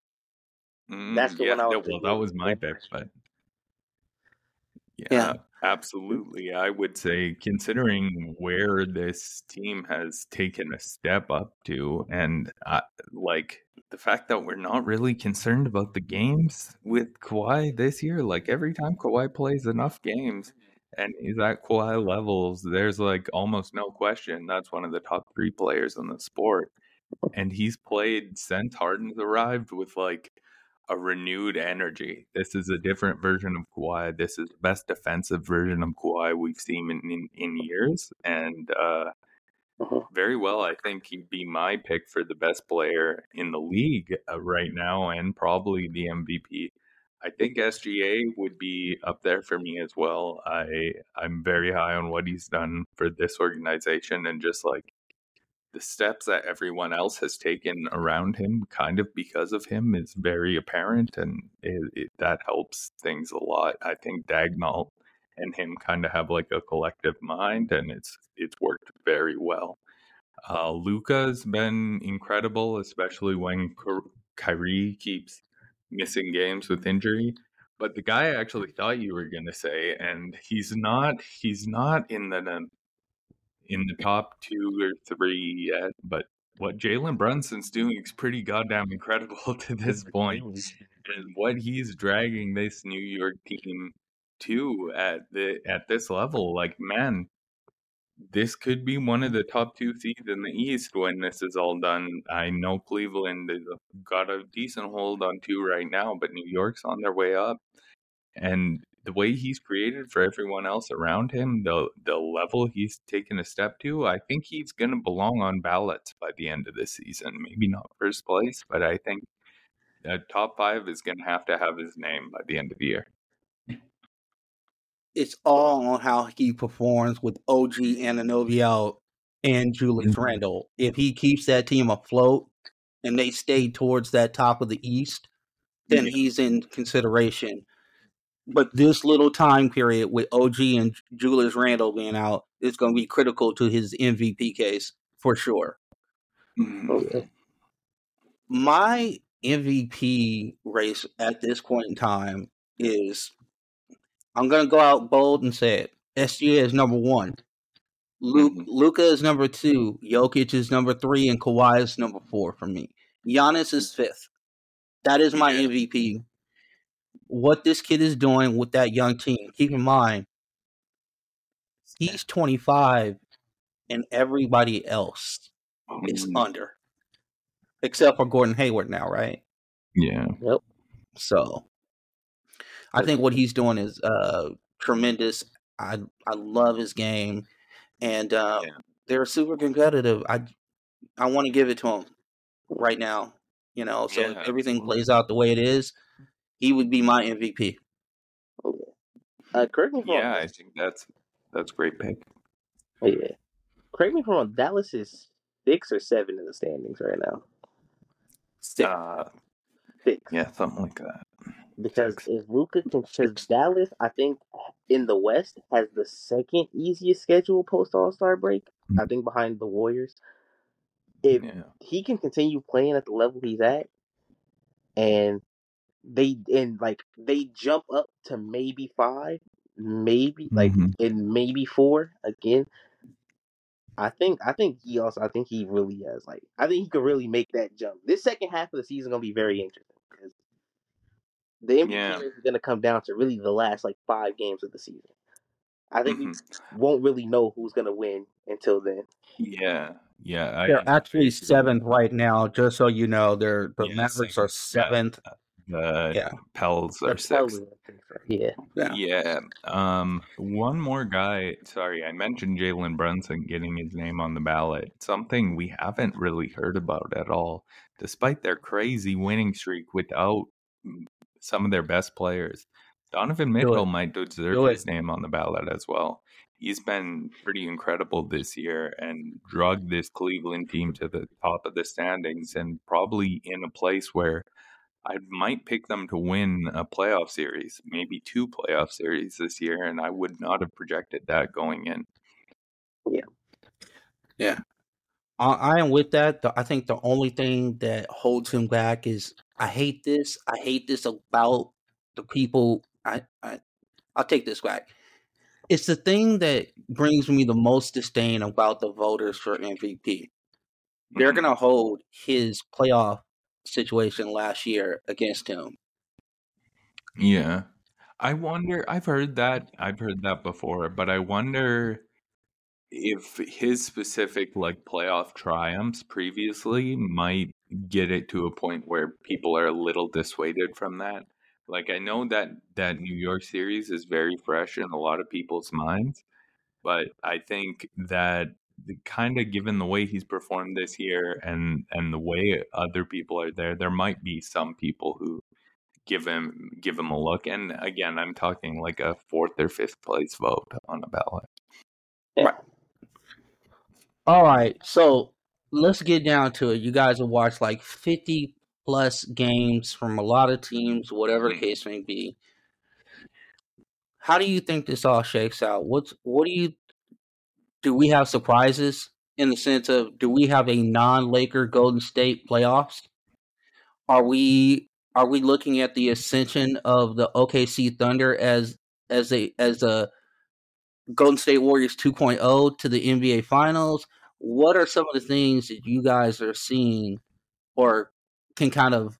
Mm, That's the yeah, one I was yeah, well, that was my pick, but (laughs) yeah, Yeah. absolutely. I would say, considering where this team has taken a step up to, and uh, like the fact that we're not really concerned about the games with Kawhi this year, like every time Kawhi plays enough games and is at Kawhi levels, there's like almost no question that's one of the top three players in the sport. And he's played since Harden's arrived with like a renewed energy. This is a different version of Kawhi. This is the best defensive version of Kawhi we've seen in, in, in years. And uh, Mhm. very well, I think he'd be my pick for the best player in the league uh, right now and probably the MVP. I think SGA would be up there for me as well. I I'm very high on what he's done for this organization and just like the steps that everyone else has taken around him, kind of because of him, is very apparent, and it, it, that helps things a lot. I think Daigneault and him kind of have like a collective mind, and it's it's worked very well. Uh, Luka's been incredible, especially when Ky- Kyrie keeps missing games with injury. But the guy I actually thought you were going to say, and he's not, he's not in the um, in the top two or three yet, but what Jalen Brunson's doing is pretty goddamn incredible (laughs) to this point, and what he's dragging this New York team to at the at this level, like man, this could be one of the top two seeds in the East when this is all done. I know Cleveland has got a decent hold on two right now, but New York's on their way up. And the way he's created for everyone else around him, the the level he's taken a step to, I think he's going to belong on ballots by the end of this season. Maybe not first place, but I think top five is going to have to have his name by the end of the year. It's all on how he performs with OG Anunoby out and Julius Mhm. Randle. If he keeps that team afloat and they stay towards that top of the East, then Yeah. he's in consideration. But this little time period with OG and Julius Randle being out is going to be critical to his MVP case for sure. Mm-hmm. Oh. My MVP race at this point in time is I'm going to go out bold and say it. SGA is number one. Luke, Mhm. Luka is number two. Jokic is number three, and Kawhi is number four for me. Giannis is fifth. That is my MVP. What this kid is doing with that young team. Keep in mind, he's 25, and everybody else is Mhm. under, except for Gordon Hayward now, right? Yeah. So I think what he's doing is uh, tremendous. I I love his game, and uh, Yeah. they're super competitive. I I want to give it to him right now. You know, so if everything plays out the way it is, he would be my MVP. Oh. Uh, correct me if I'm Yeah, wrong. I think that's that's a great pick. Oh, yeah. Correct me if I'm wrong. Dallas is six or seven in the standings right now. Six. Uh, Six. yeah, something like that. Because if Luka can, because Dallas, I think in the West has the second easiest schedule post All Star break. I think behind the Warriors. If Yeah. he can continue playing at the level he's at, and they and like they jump up to maybe five, maybe like Mhm. in maybe four again. I think I think he also I think he really has like I think he could really make that jump. This second half of the season gonna be very interesting the MVP Yeah. is gonna come down to really the last like five games of the season. I think Mhm. we won't really know who's gonna win until then. Yeah. Yeah. I, They're actually seventh right now. Just so you know, they're the Yeah, Mavericks same. are seventh. The Yeah. Pels The are six. Pelicans, Yeah. Yeah. Yeah. Um. One more guy. Sorry, I mentioned Jalen Brunson getting his name on the ballot. Something we haven't really heard about at all, despite their crazy winning streak without some of their best players. Donovan Mitchell might deserve his name on the ballot as well. He's been pretty incredible this year and drugged this Cleveland team to the top of the standings and probably in a place where I might pick them to win a playoff series, maybe two playoff series this year, and I would not have projected that going in. I, I am with that. The, I think the only thing that holds him back is I hate this. I hate this about the people. I, I I'll take this back. It's the thing that brings me the most disdain about the voters for MVP. They're Mhm. gonna hold his playoff situation last year against him. Yeah. I wonder, I've heard that, I've heard that before, but I wonder if his specific like playoff triumphs previously might get it to a point where people are a little dissuaded from that. Like I know that that New York series is very fresh in a lot of people's minds, but I think that kind of given the way he's performed this year and and the way other people are there, there might be some people who give him give him a look. And again, I'm talking like a fourth or fifth place vote on a ballot. All right, so let's get down to it. You guys have watched like 50 plus games from a lot of teams, whatever the Mhm. case may be. How do you think this all shakes out? What's what do you do we have surprises in the sense of do we have a non-Laker Golden State playoffs? Are we are we looking at the ascension of the OKC Thunder as as a as a Golden State Warriors 2.0 to the NBA Finals? What are some of the things that you guys are seeing or can kind of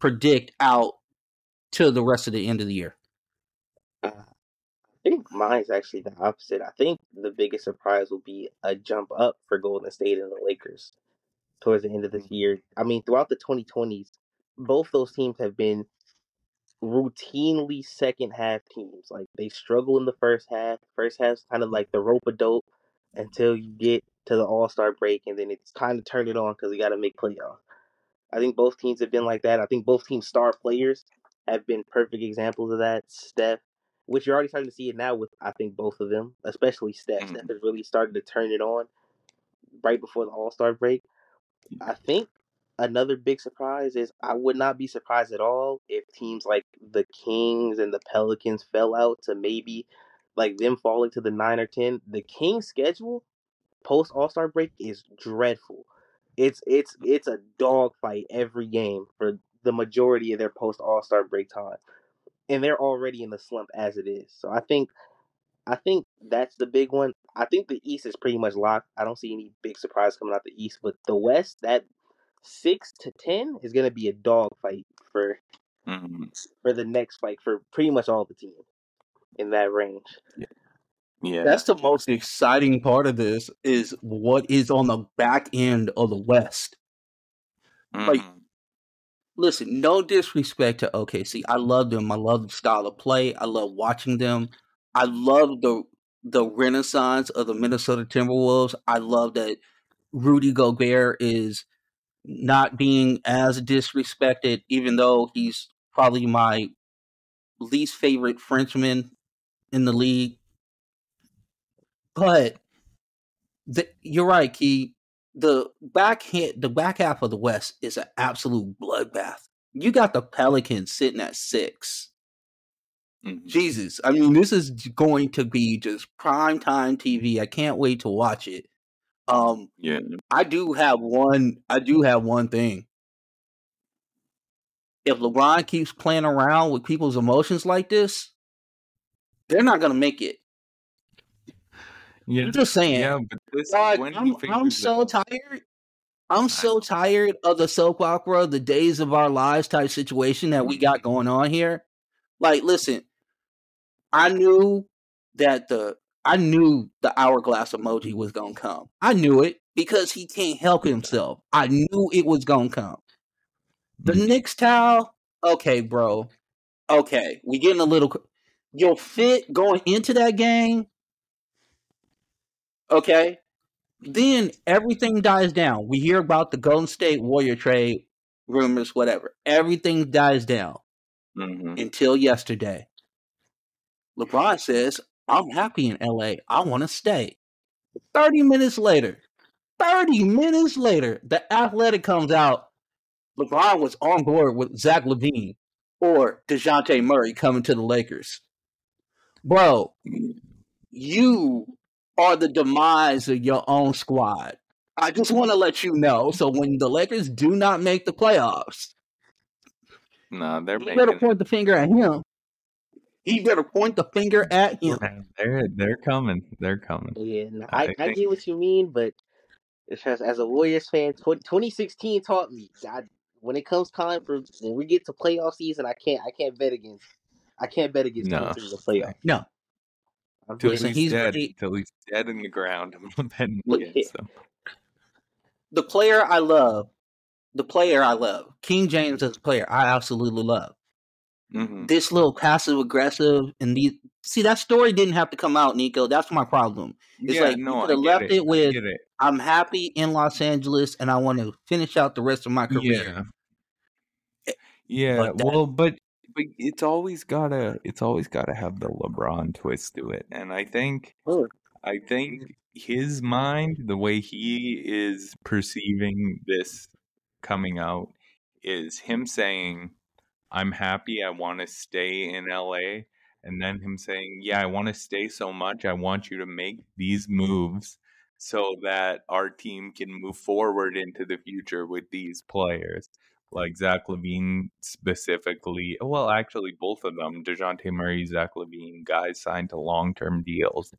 predict out to the rest of the end of the year? Uh, I think Mine's actually the opposite. I think the biggest surprise will be a jump up for Golden State and the Lakers towards the end of this Mm-hmm. year. I mean, throughout the 2020s, both those teams have been routinely second half teams. Like they struggle in the first half. First half's kind of like the rope a dope until you get to the All Star break, and then it's kind of turn it on because you got to make playoffs. I think both teams have been like that. I think both teams' star players have been perfect examples of that. Steph, which you're already starting to see it now with I think both of them, especially Steph. Mhm. Steph has really started to turn it on right before the All Star break. I think another big surprise is I would not be surprised at all if teams like the Kings and the Pelicans fell out to maybe like them falling to the nine or ten. The Kings schedule post All Star break is dreadful. It's it's it's a dogfight every game for the majority of their post All Star break time, and they're already in the slump as it is. So I think I think that's the big one. I think the East is pretty much locked. I don't see any big surprise coming out the East, but the West that six to ten is going to be a dogfight for Mhm. for the next fight for pretty much all the teams in that range. Yeah. That's the most exciting part of this is what is on the back end of the West. like- Mhm. Listen, no disrespect to OKC. I love them. I love the style of play. I love watching them. I love the the renaissance of the Minnesota Timberwolves. I love that Rudy Gobert is not being as disrespected, even though he's probably my least favorite Frenchman in the league. But the, you're right, Key. The back ha- the back half of the West is an absolute bloodbath. You got the Pelicans sitting at six. Mhm. Jesus, I mean, this is going to be just prime time TV. I can't wait to watch it. Um, Yeah. I do have one. I do have one thing. If LeBron keeps playing around with people's emotions like this, they're not gonna make it. Yeah. I'm just saying. Yeah, but this Dog, when I'm, I'm so out- tired. I'm so tired of the soap opera, the days of our lives type situation that we got going on here. Like, listen, I knew that the I knew the hourglass emoji was gonna come. I knew it because he can't help himself. I knew it was gonna come. The Mhm. Knicks towel, okay, bro. Okay, we getting a little. cr- Your fit going into that game, okay. Then everything dies down. We hear about the Golden State Warrior trade rumors, whatever. Everything dies down Mhm. until yesterday. LeBron says, I'm happy in LA. I want to stay. 30 minutes later, 30 minutes later, the athletic comes out. LeBron was on board with Zach LaVine or Dejounte Murray coming to the Lakers. Bro, you are the demise of your own squad. I just want to let you know. So when the Lakers do not make the playoffs, No, they're he making better point the finger at him. He better point the finger at him. They're they're coming. They're coming. Yeah, no, I I, I, get what you mean, but it's just as a Warriors fan, 2016 taught me God when it comes time for when we get to playoff season, I can't I can't bet against I can't bet against No. the playoff. No. I'm Till he's, he's dead. ready- Till he's dead in the ground. (laughs) Look, them. The player I love, the player I love, King James as a player, I absolutely love. Mhm. This little passive aggressive and these see that story didn't have to come out, Nico. That's my problem. It's yeah, like you no, you could have left it, it with it. I'm happy in Los Angeles and I want to finish out the rest of my career. Yeah. Yeah, But that- well, but it's always gotta it's always gotta have the LeBron twist to it, and I think Sure. I think his mind, the way he is perceiving this coming out, is him saying, "I'm happy. I want to stay in LA," and then him saying, "Yeah, I want to stay so much. I want you to make these moves." So that our team can move forward into the future with these players like Zach LaVine specifically. Well, actually, both of them, Dejounte Murray, Zach LaVine, guys signed to long term deals.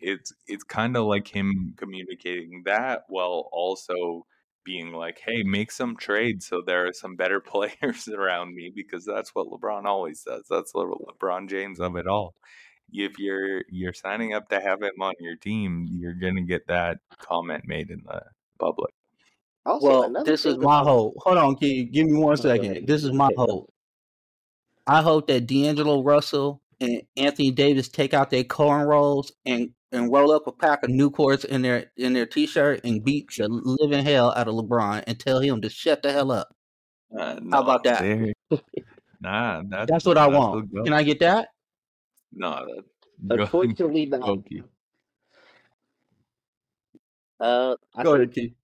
It's it's kind of like him communicating that while also being like, "Hey, make some trades so there are some better (laughs) players around me," because that's what LeBron always does. That's Le- LeBron James of it all. if you're you're signing up to have him on your team, you're gonna get that comment made in the public. Also, Well, this is my hope. Hold on, Key. Give me one go second. ahead. This is my hope. I hope that D'Angelo Russell and Anthony Davis take out their cornrows and and roll up a pack of Newports in their in their t-shirt and beat the living hell out of LeBron and tell him to shut the hell up. Uh, How about that? there- (laughs) Nah, that's That's what I want. goal. Can I get that? No, that, go, Unfortunately, not. go, Keith. Uh, I Go think ahead, Key.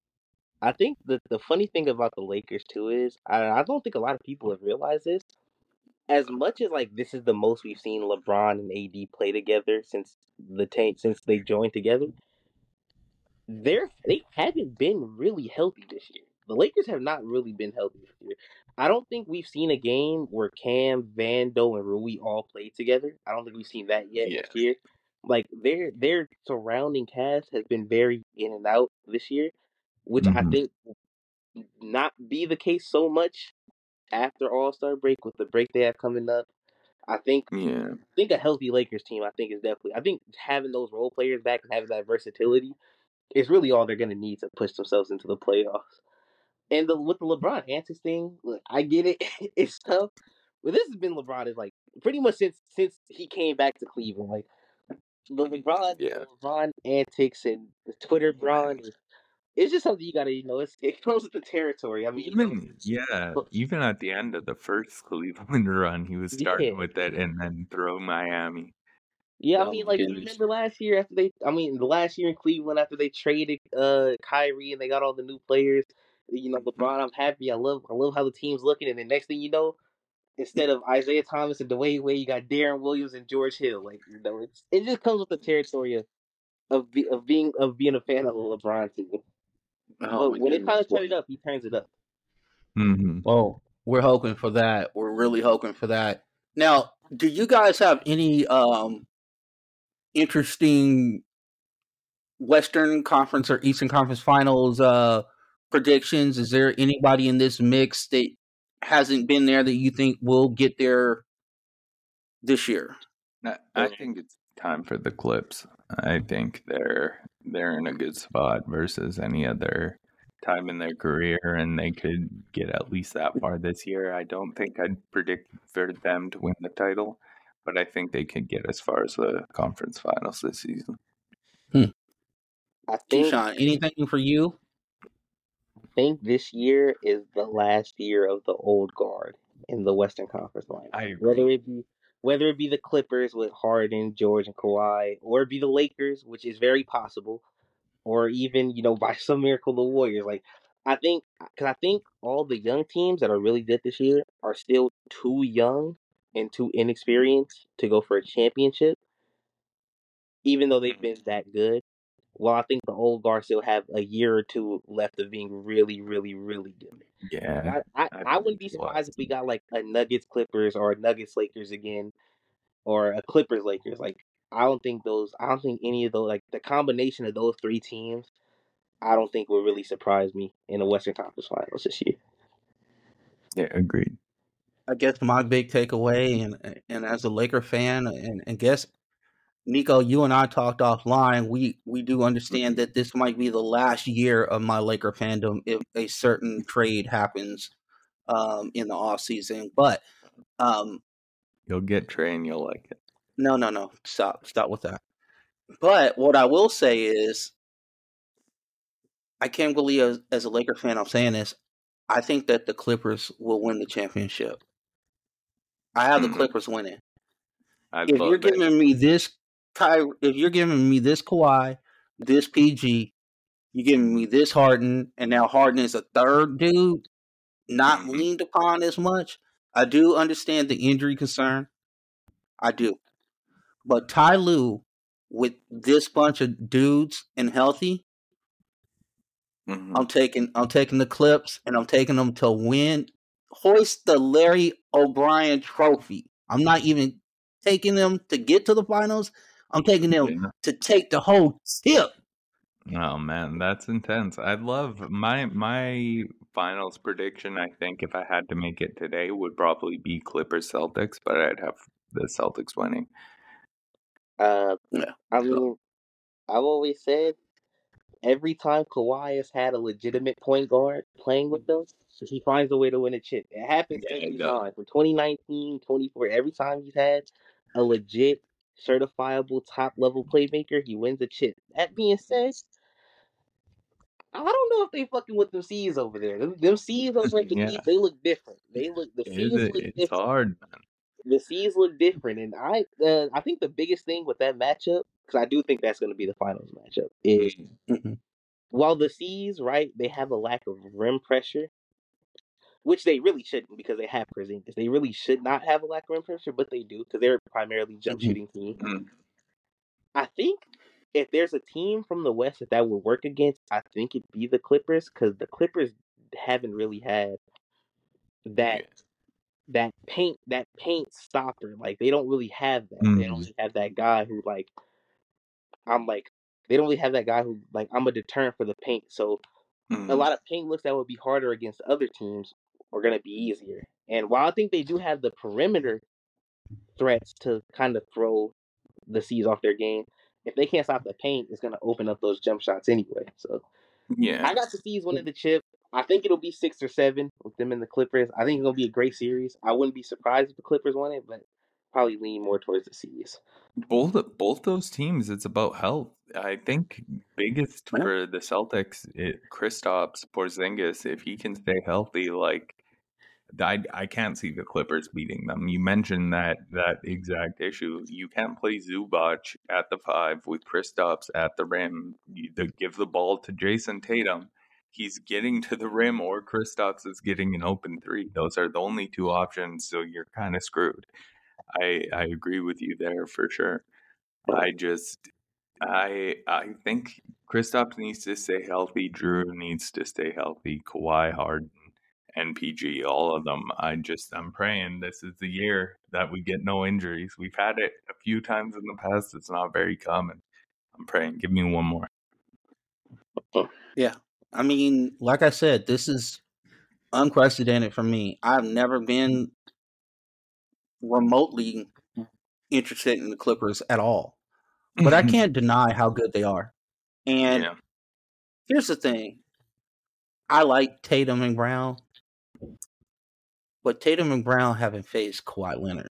I think the the funny thing about the Lakers too is I I don't think a lot of people have realized this. As much as like this is the most we've seen LeBron and AD play together since the tank since they joined together, they're they haven't been really healthy this year. The Lakers have not really been healthy this year. I don't think we've seen a game where Cam, Vando, and Rui all played together. I don't think we've seen that yet Yeah. this year. Like their their surrounding cast has been very in and out this year, which I Mhm. think not be the case so much after All Star break with the break they have coming up. I think Yeah, I think a healthy Lakers team, I think is definitely. I think having those role players back and having that versatility is really all they're going to need to push themselves into the playoffs. And the with the LeBron antics thing, look, I get it, (laughs) it's tough, but this has been LeBron is like pretty much since since he came back to Cleveland, like the LeBron, Yeah. LeBron antics and the Twitter Bron. is- It's just something you got to, you know, it's, it comes with the territory. I mean, you know, yeah, but- even at the end of the first (laughs) Cleveland run, he was starting Yeah. with it, and then throw Miami. Yeah, I mean, like goodness. remember last year after they, I mean, the last year in Cleveland after they traded uh Kyrie and they got all the new players. You know, LeBron, I'm happy. I love, I love how the team's looking. And the next thing you know, instead of Isaiah Thomas and Dwyane Wade, you got Deron Williams and George Hill. Like, you know, it's it just comes with the territory of of, be, of being of being a fan of the LeBron team. Oh, but when it's time to turn it up, he turns it up. hmm Well, we're hoping for that. We're really hoping for that. Now, do you guys have any um interesting Western Conference or Eastern Conference Finals uh predictions? Is there anybody in this mix that hasn't been there that you think will get there this year? I, I think it's time for the Clips. I think they're they're in a good spot versus any other time in their career, and they could get at least that far this year. I don't think I'd predict for them to win the title, but I think they could get as far as the conference finals this season. Hmm. I think Keyshawn, anything for you? I think this year is the last year of the old guard in the Western Conference line. I Whether agree. it be whether it be the Clippers with Harden, George, and Kawhi, or it be the Lakers, which is very possible, or even you know (laughs) by some miracle the Warriors. Like I think, because I think all the young teams that are really good this year are still too young and too inexperienced to go for a championship, even though they've mm-hmm. been that good. Well, I think the old guard still have a year or two left of being really, really, really good. Yeah, I, I, I I wouldn't be think it was. surprised if we got like a Nuggets Clippers or a Nuggets Lakers again, or a Clippers Lakers. Like I don't think those. I don't think any of those. Like the combination of those three teams, I don't think will really surprise me in the Western Conference Finals this year. yeah, agreed. I guess my big takeaway, and and as a Laker fan, and, and guess Nico, you and I talked offline. We we do understand that this might be the last year of my Laker fandom if a certain trade happens um, in the off season. But um, You'll get Trey and you'll like it. no, no, no, stop, stop with that. But what I will say is, I can't believe as, as a Laker fan I'm saying this. I think that the Clippers will win the championship. I have the Mhm. Clippers winning. I if you're it. giving me this Ky, if you're giving me this Kawhi, this PG, you're giving me this Harden, and now Harden is a third dude, not Mhm. leaned upon as much. I do understand the injury concern. I do. But Ty Lue, with this bunch of dudes and healthy, Mhm. I'm taking I'm taking the clips and I'm taking them to win hoist the Larry O'Brien trophy. I'm not even taking them to get to the finals. I'm taking them Yeah. to take the whole tip. Oh man, that's intense. I'd love my my finals prediction. I think if I had to make it today, would probably be Clippers Celtics, but I'd have the Celtics winning. Uh, Yeah. I So- mean, I've always said every time Kawhi has had a legitimate point guard playing with them, he finds a way to win a chip. It happens Yeah, every time. From 2019, 24, every time he's had a legit, certifiable top level playmaker, he wins a chip. That being said, I don't know if they fucking with them C's over there. Them, them C's over at the Yeah. They look different. They look the It C's is- look it's different hard, man. the C's look different, and I uh, I think the biggest thing with that matchup, because I do think that's going to be the finals matchup, is Mhm. while the C's right, they have a lack of rim pressure, which they really shouldn't because they have Porzingis. They really should not have a lack of rim pressure, but they do because they're primarily jump Mhm. shooting team. Mm. I think if there's a team from the West that that would work against, I think it'd be the Clippers because the Clippers haven't really had that that paint that paint stopper. Like they don't really have that. They Mhm. don't really have that guy who like I'm like they don't really have that guy who like I'm a deterrent for the paint. So a Mm. lot of paint looks that would be harder against other teams are gonna be easier. And while I think they do have the perimeter threats to kind of throw the C's off their game, if they can't stop the paint, it's gonna open up those jump shots anyway. So Yeah. I got to the C's winning the chip. I think it'll be six or seven with them and the Clippers. I think it's gonna be a great series. I wouldn't be surprised if the Clippers won it, but probably lean more towards the C's. both both those teams it's about health i think biggest for the celtics Kristaps porzingis if he can stay healthy like I, I can't see the clippers beating them you mentioned that that exact issue you can't play zubac at the five with Kristaps at the rim you give the ball to Jayson Tatum he's getting to the rim or Kristaps is getting an open three those are the only two options so you're kind of screwed I I agree with you there for sure. I just I I think Kristaps needs to stay healthy. Jrue needs to stay healthy. Kawhi, Harden, and PG, all of them. I just I'm praying this is the year that we get no injuries. We've had it a few times in the past. It's not very common. I'm praying. Give me one more. Oh. Yeah. I mean, like I said, this is unprecedented for me. I've never been remotely mm. interested in the Clippers at all. But I (laughs) can't deny how good they are. And yeah. here's the thing. I like Tatum and Brown. But Tatum and Brown haven't faced Kawhi Leonard.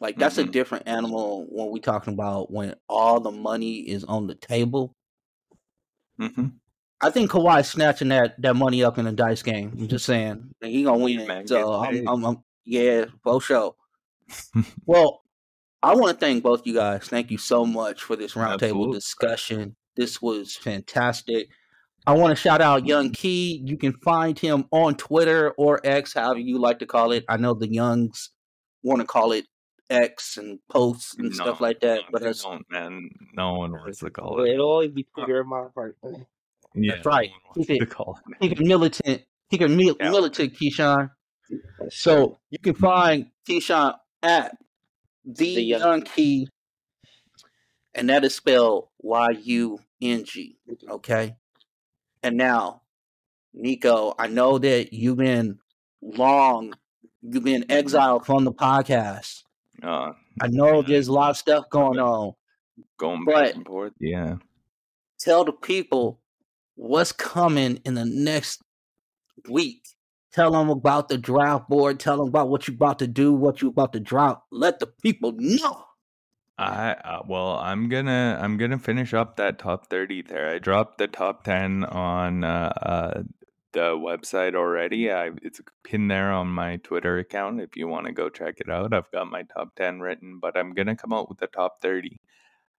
Like that's a Mhm. different animal when we talking about when all the money is on the table. hmm I think Kawhi's snatching that, that money up in a dice game. I'm just saying. And he gonna win. Man so I'm. I'm, I'm yeah, for sure. (laughs) well, I want to thank both you guys. Thank you so much for this roundtable discussion. This was fantastic. I want to shout out Young Key. You can find him on Twitter or X, however you like to call it. I know the Youngs want to call it X and posts and stuff like that, but they that's don't, man. No one wants to call it. It'll always be Twitter in my heart. Yeah, That's right. no one wants Keep to it- call it. he can militant. He can mil- Yeah. militant Keyshawn. So you can find Keyshawn at the, The Young Young Key, and that is spelled Y U N G. Okay. And now, Nico, I know that you've been long, you've been exiled from the podcast. Uh, I know there's a lot of stuff going on. going back and forth. Yeah. Tell the people what's coming in the next week. Tell them about the draft board. Tell them about what you're about to do, what you're about to drop. Let the people know. I uh, well, I'm gonna I'm gonna finish up that top thirty there. I dropped the top ten on uh, uh, the website already. I it's pinned there on my Twitter account if you want to go check it out. I've got my top ten written, but I'm gonna come out with the top thirty.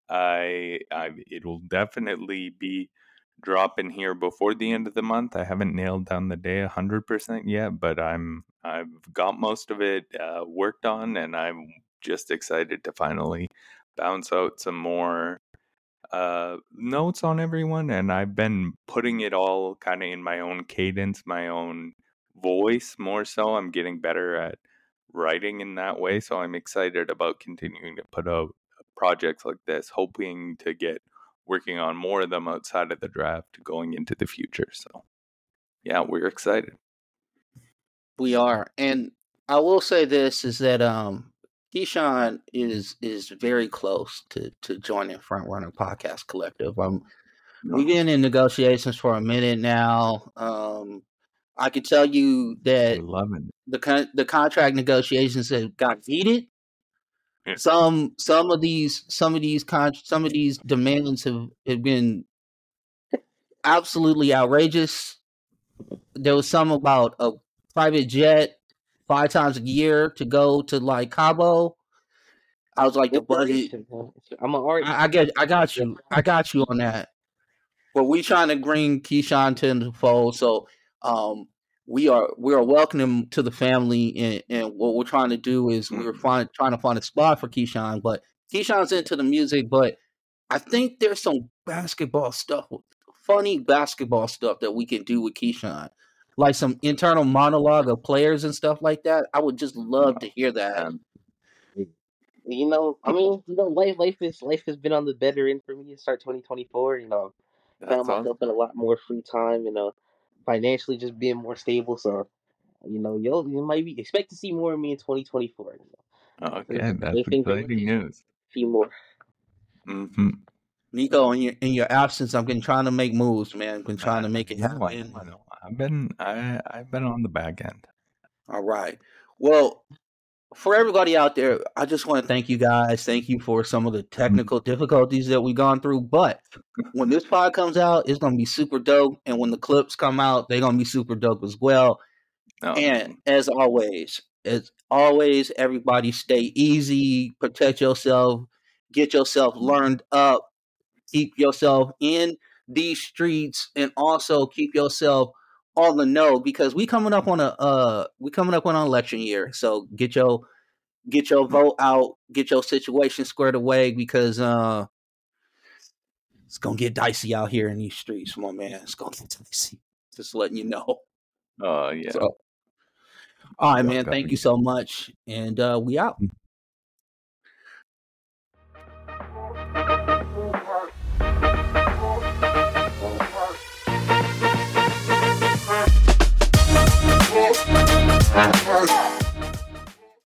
I I it'll definitely be dropping here before the end of the month. I haven't nailed down the day hundred percent yet, but I'm I've got most of it uh, worked on, and I'm just excited to finally bounce out some more uh, notes on everyone. And I've been putting it all kind of in my own cadence, my own voice more so. I'm getting better at writing in that way. So I'm excited about continuing to put out projects like this, hoping to get working on more of them outside of the draft going into the future. So yeah, we're excited. We are. And I will say this is that um Keyshawn is is very close to to joining Front Runner Podcast Collective. Um, we've been in negotiations for a minute now. Um, I can tell you that the con- the contract negotiations have got heated. Yeah. Some some of these some of these con- some of these demands have, have been absolutely outrageous. There was some about a private jet five times a year to go to like Cabo. I was like the budget. I'm an artist. I, I get I got you. I (laughs) got you on that. But we trying to bring Keyshawn to the fold. So um we are we are welcoming to the family and, and what we're trying to do is we're mm-hmm. find, trying to find a spot for Keyshawn, but Keyshawn's into the music, but I think there's some basketball stuff, funny basketball stuff that we can do with Keyshawn. Like some internal monologue of players and stuff like that. I would just love to hear that. You know, I mean, you know, life life is life has been on the better end for me to start 2024. You know, found myself in a lot more free time. You know, financially just being more stable. So, you know, yo, you might be expect to see more of me in 2024. You know? Okay, that's exciting news. A few more. Mm-hmm. Nico, in your in your absence, I've been trying to make moves, man. I've been trying to make it happen. I know. I've been I I've been on the back end. All right. Well, for everybody out there, I just want to thank you guys. Thank you for some of the mm-hmm. technical difficulties that we've gone through. But when this pod comes out, it's gonna be super dope. And when the clips come out, they're gonna be super dope as well. Oh. And as always, as always, everybody stay easy, protect yourself, get yourself learned up, keep yourself in these streets, and also keep yourself on the know because we coming up on a uh we coming up on an election year. So get your get your vote out, get your situation squared away because uh it's gonna get dicey out here in these streets, my man. It's gonna get dicey. Just letting you know. Oh uh, yeah. So, all right, man. Thank you so much. And uh we out. First.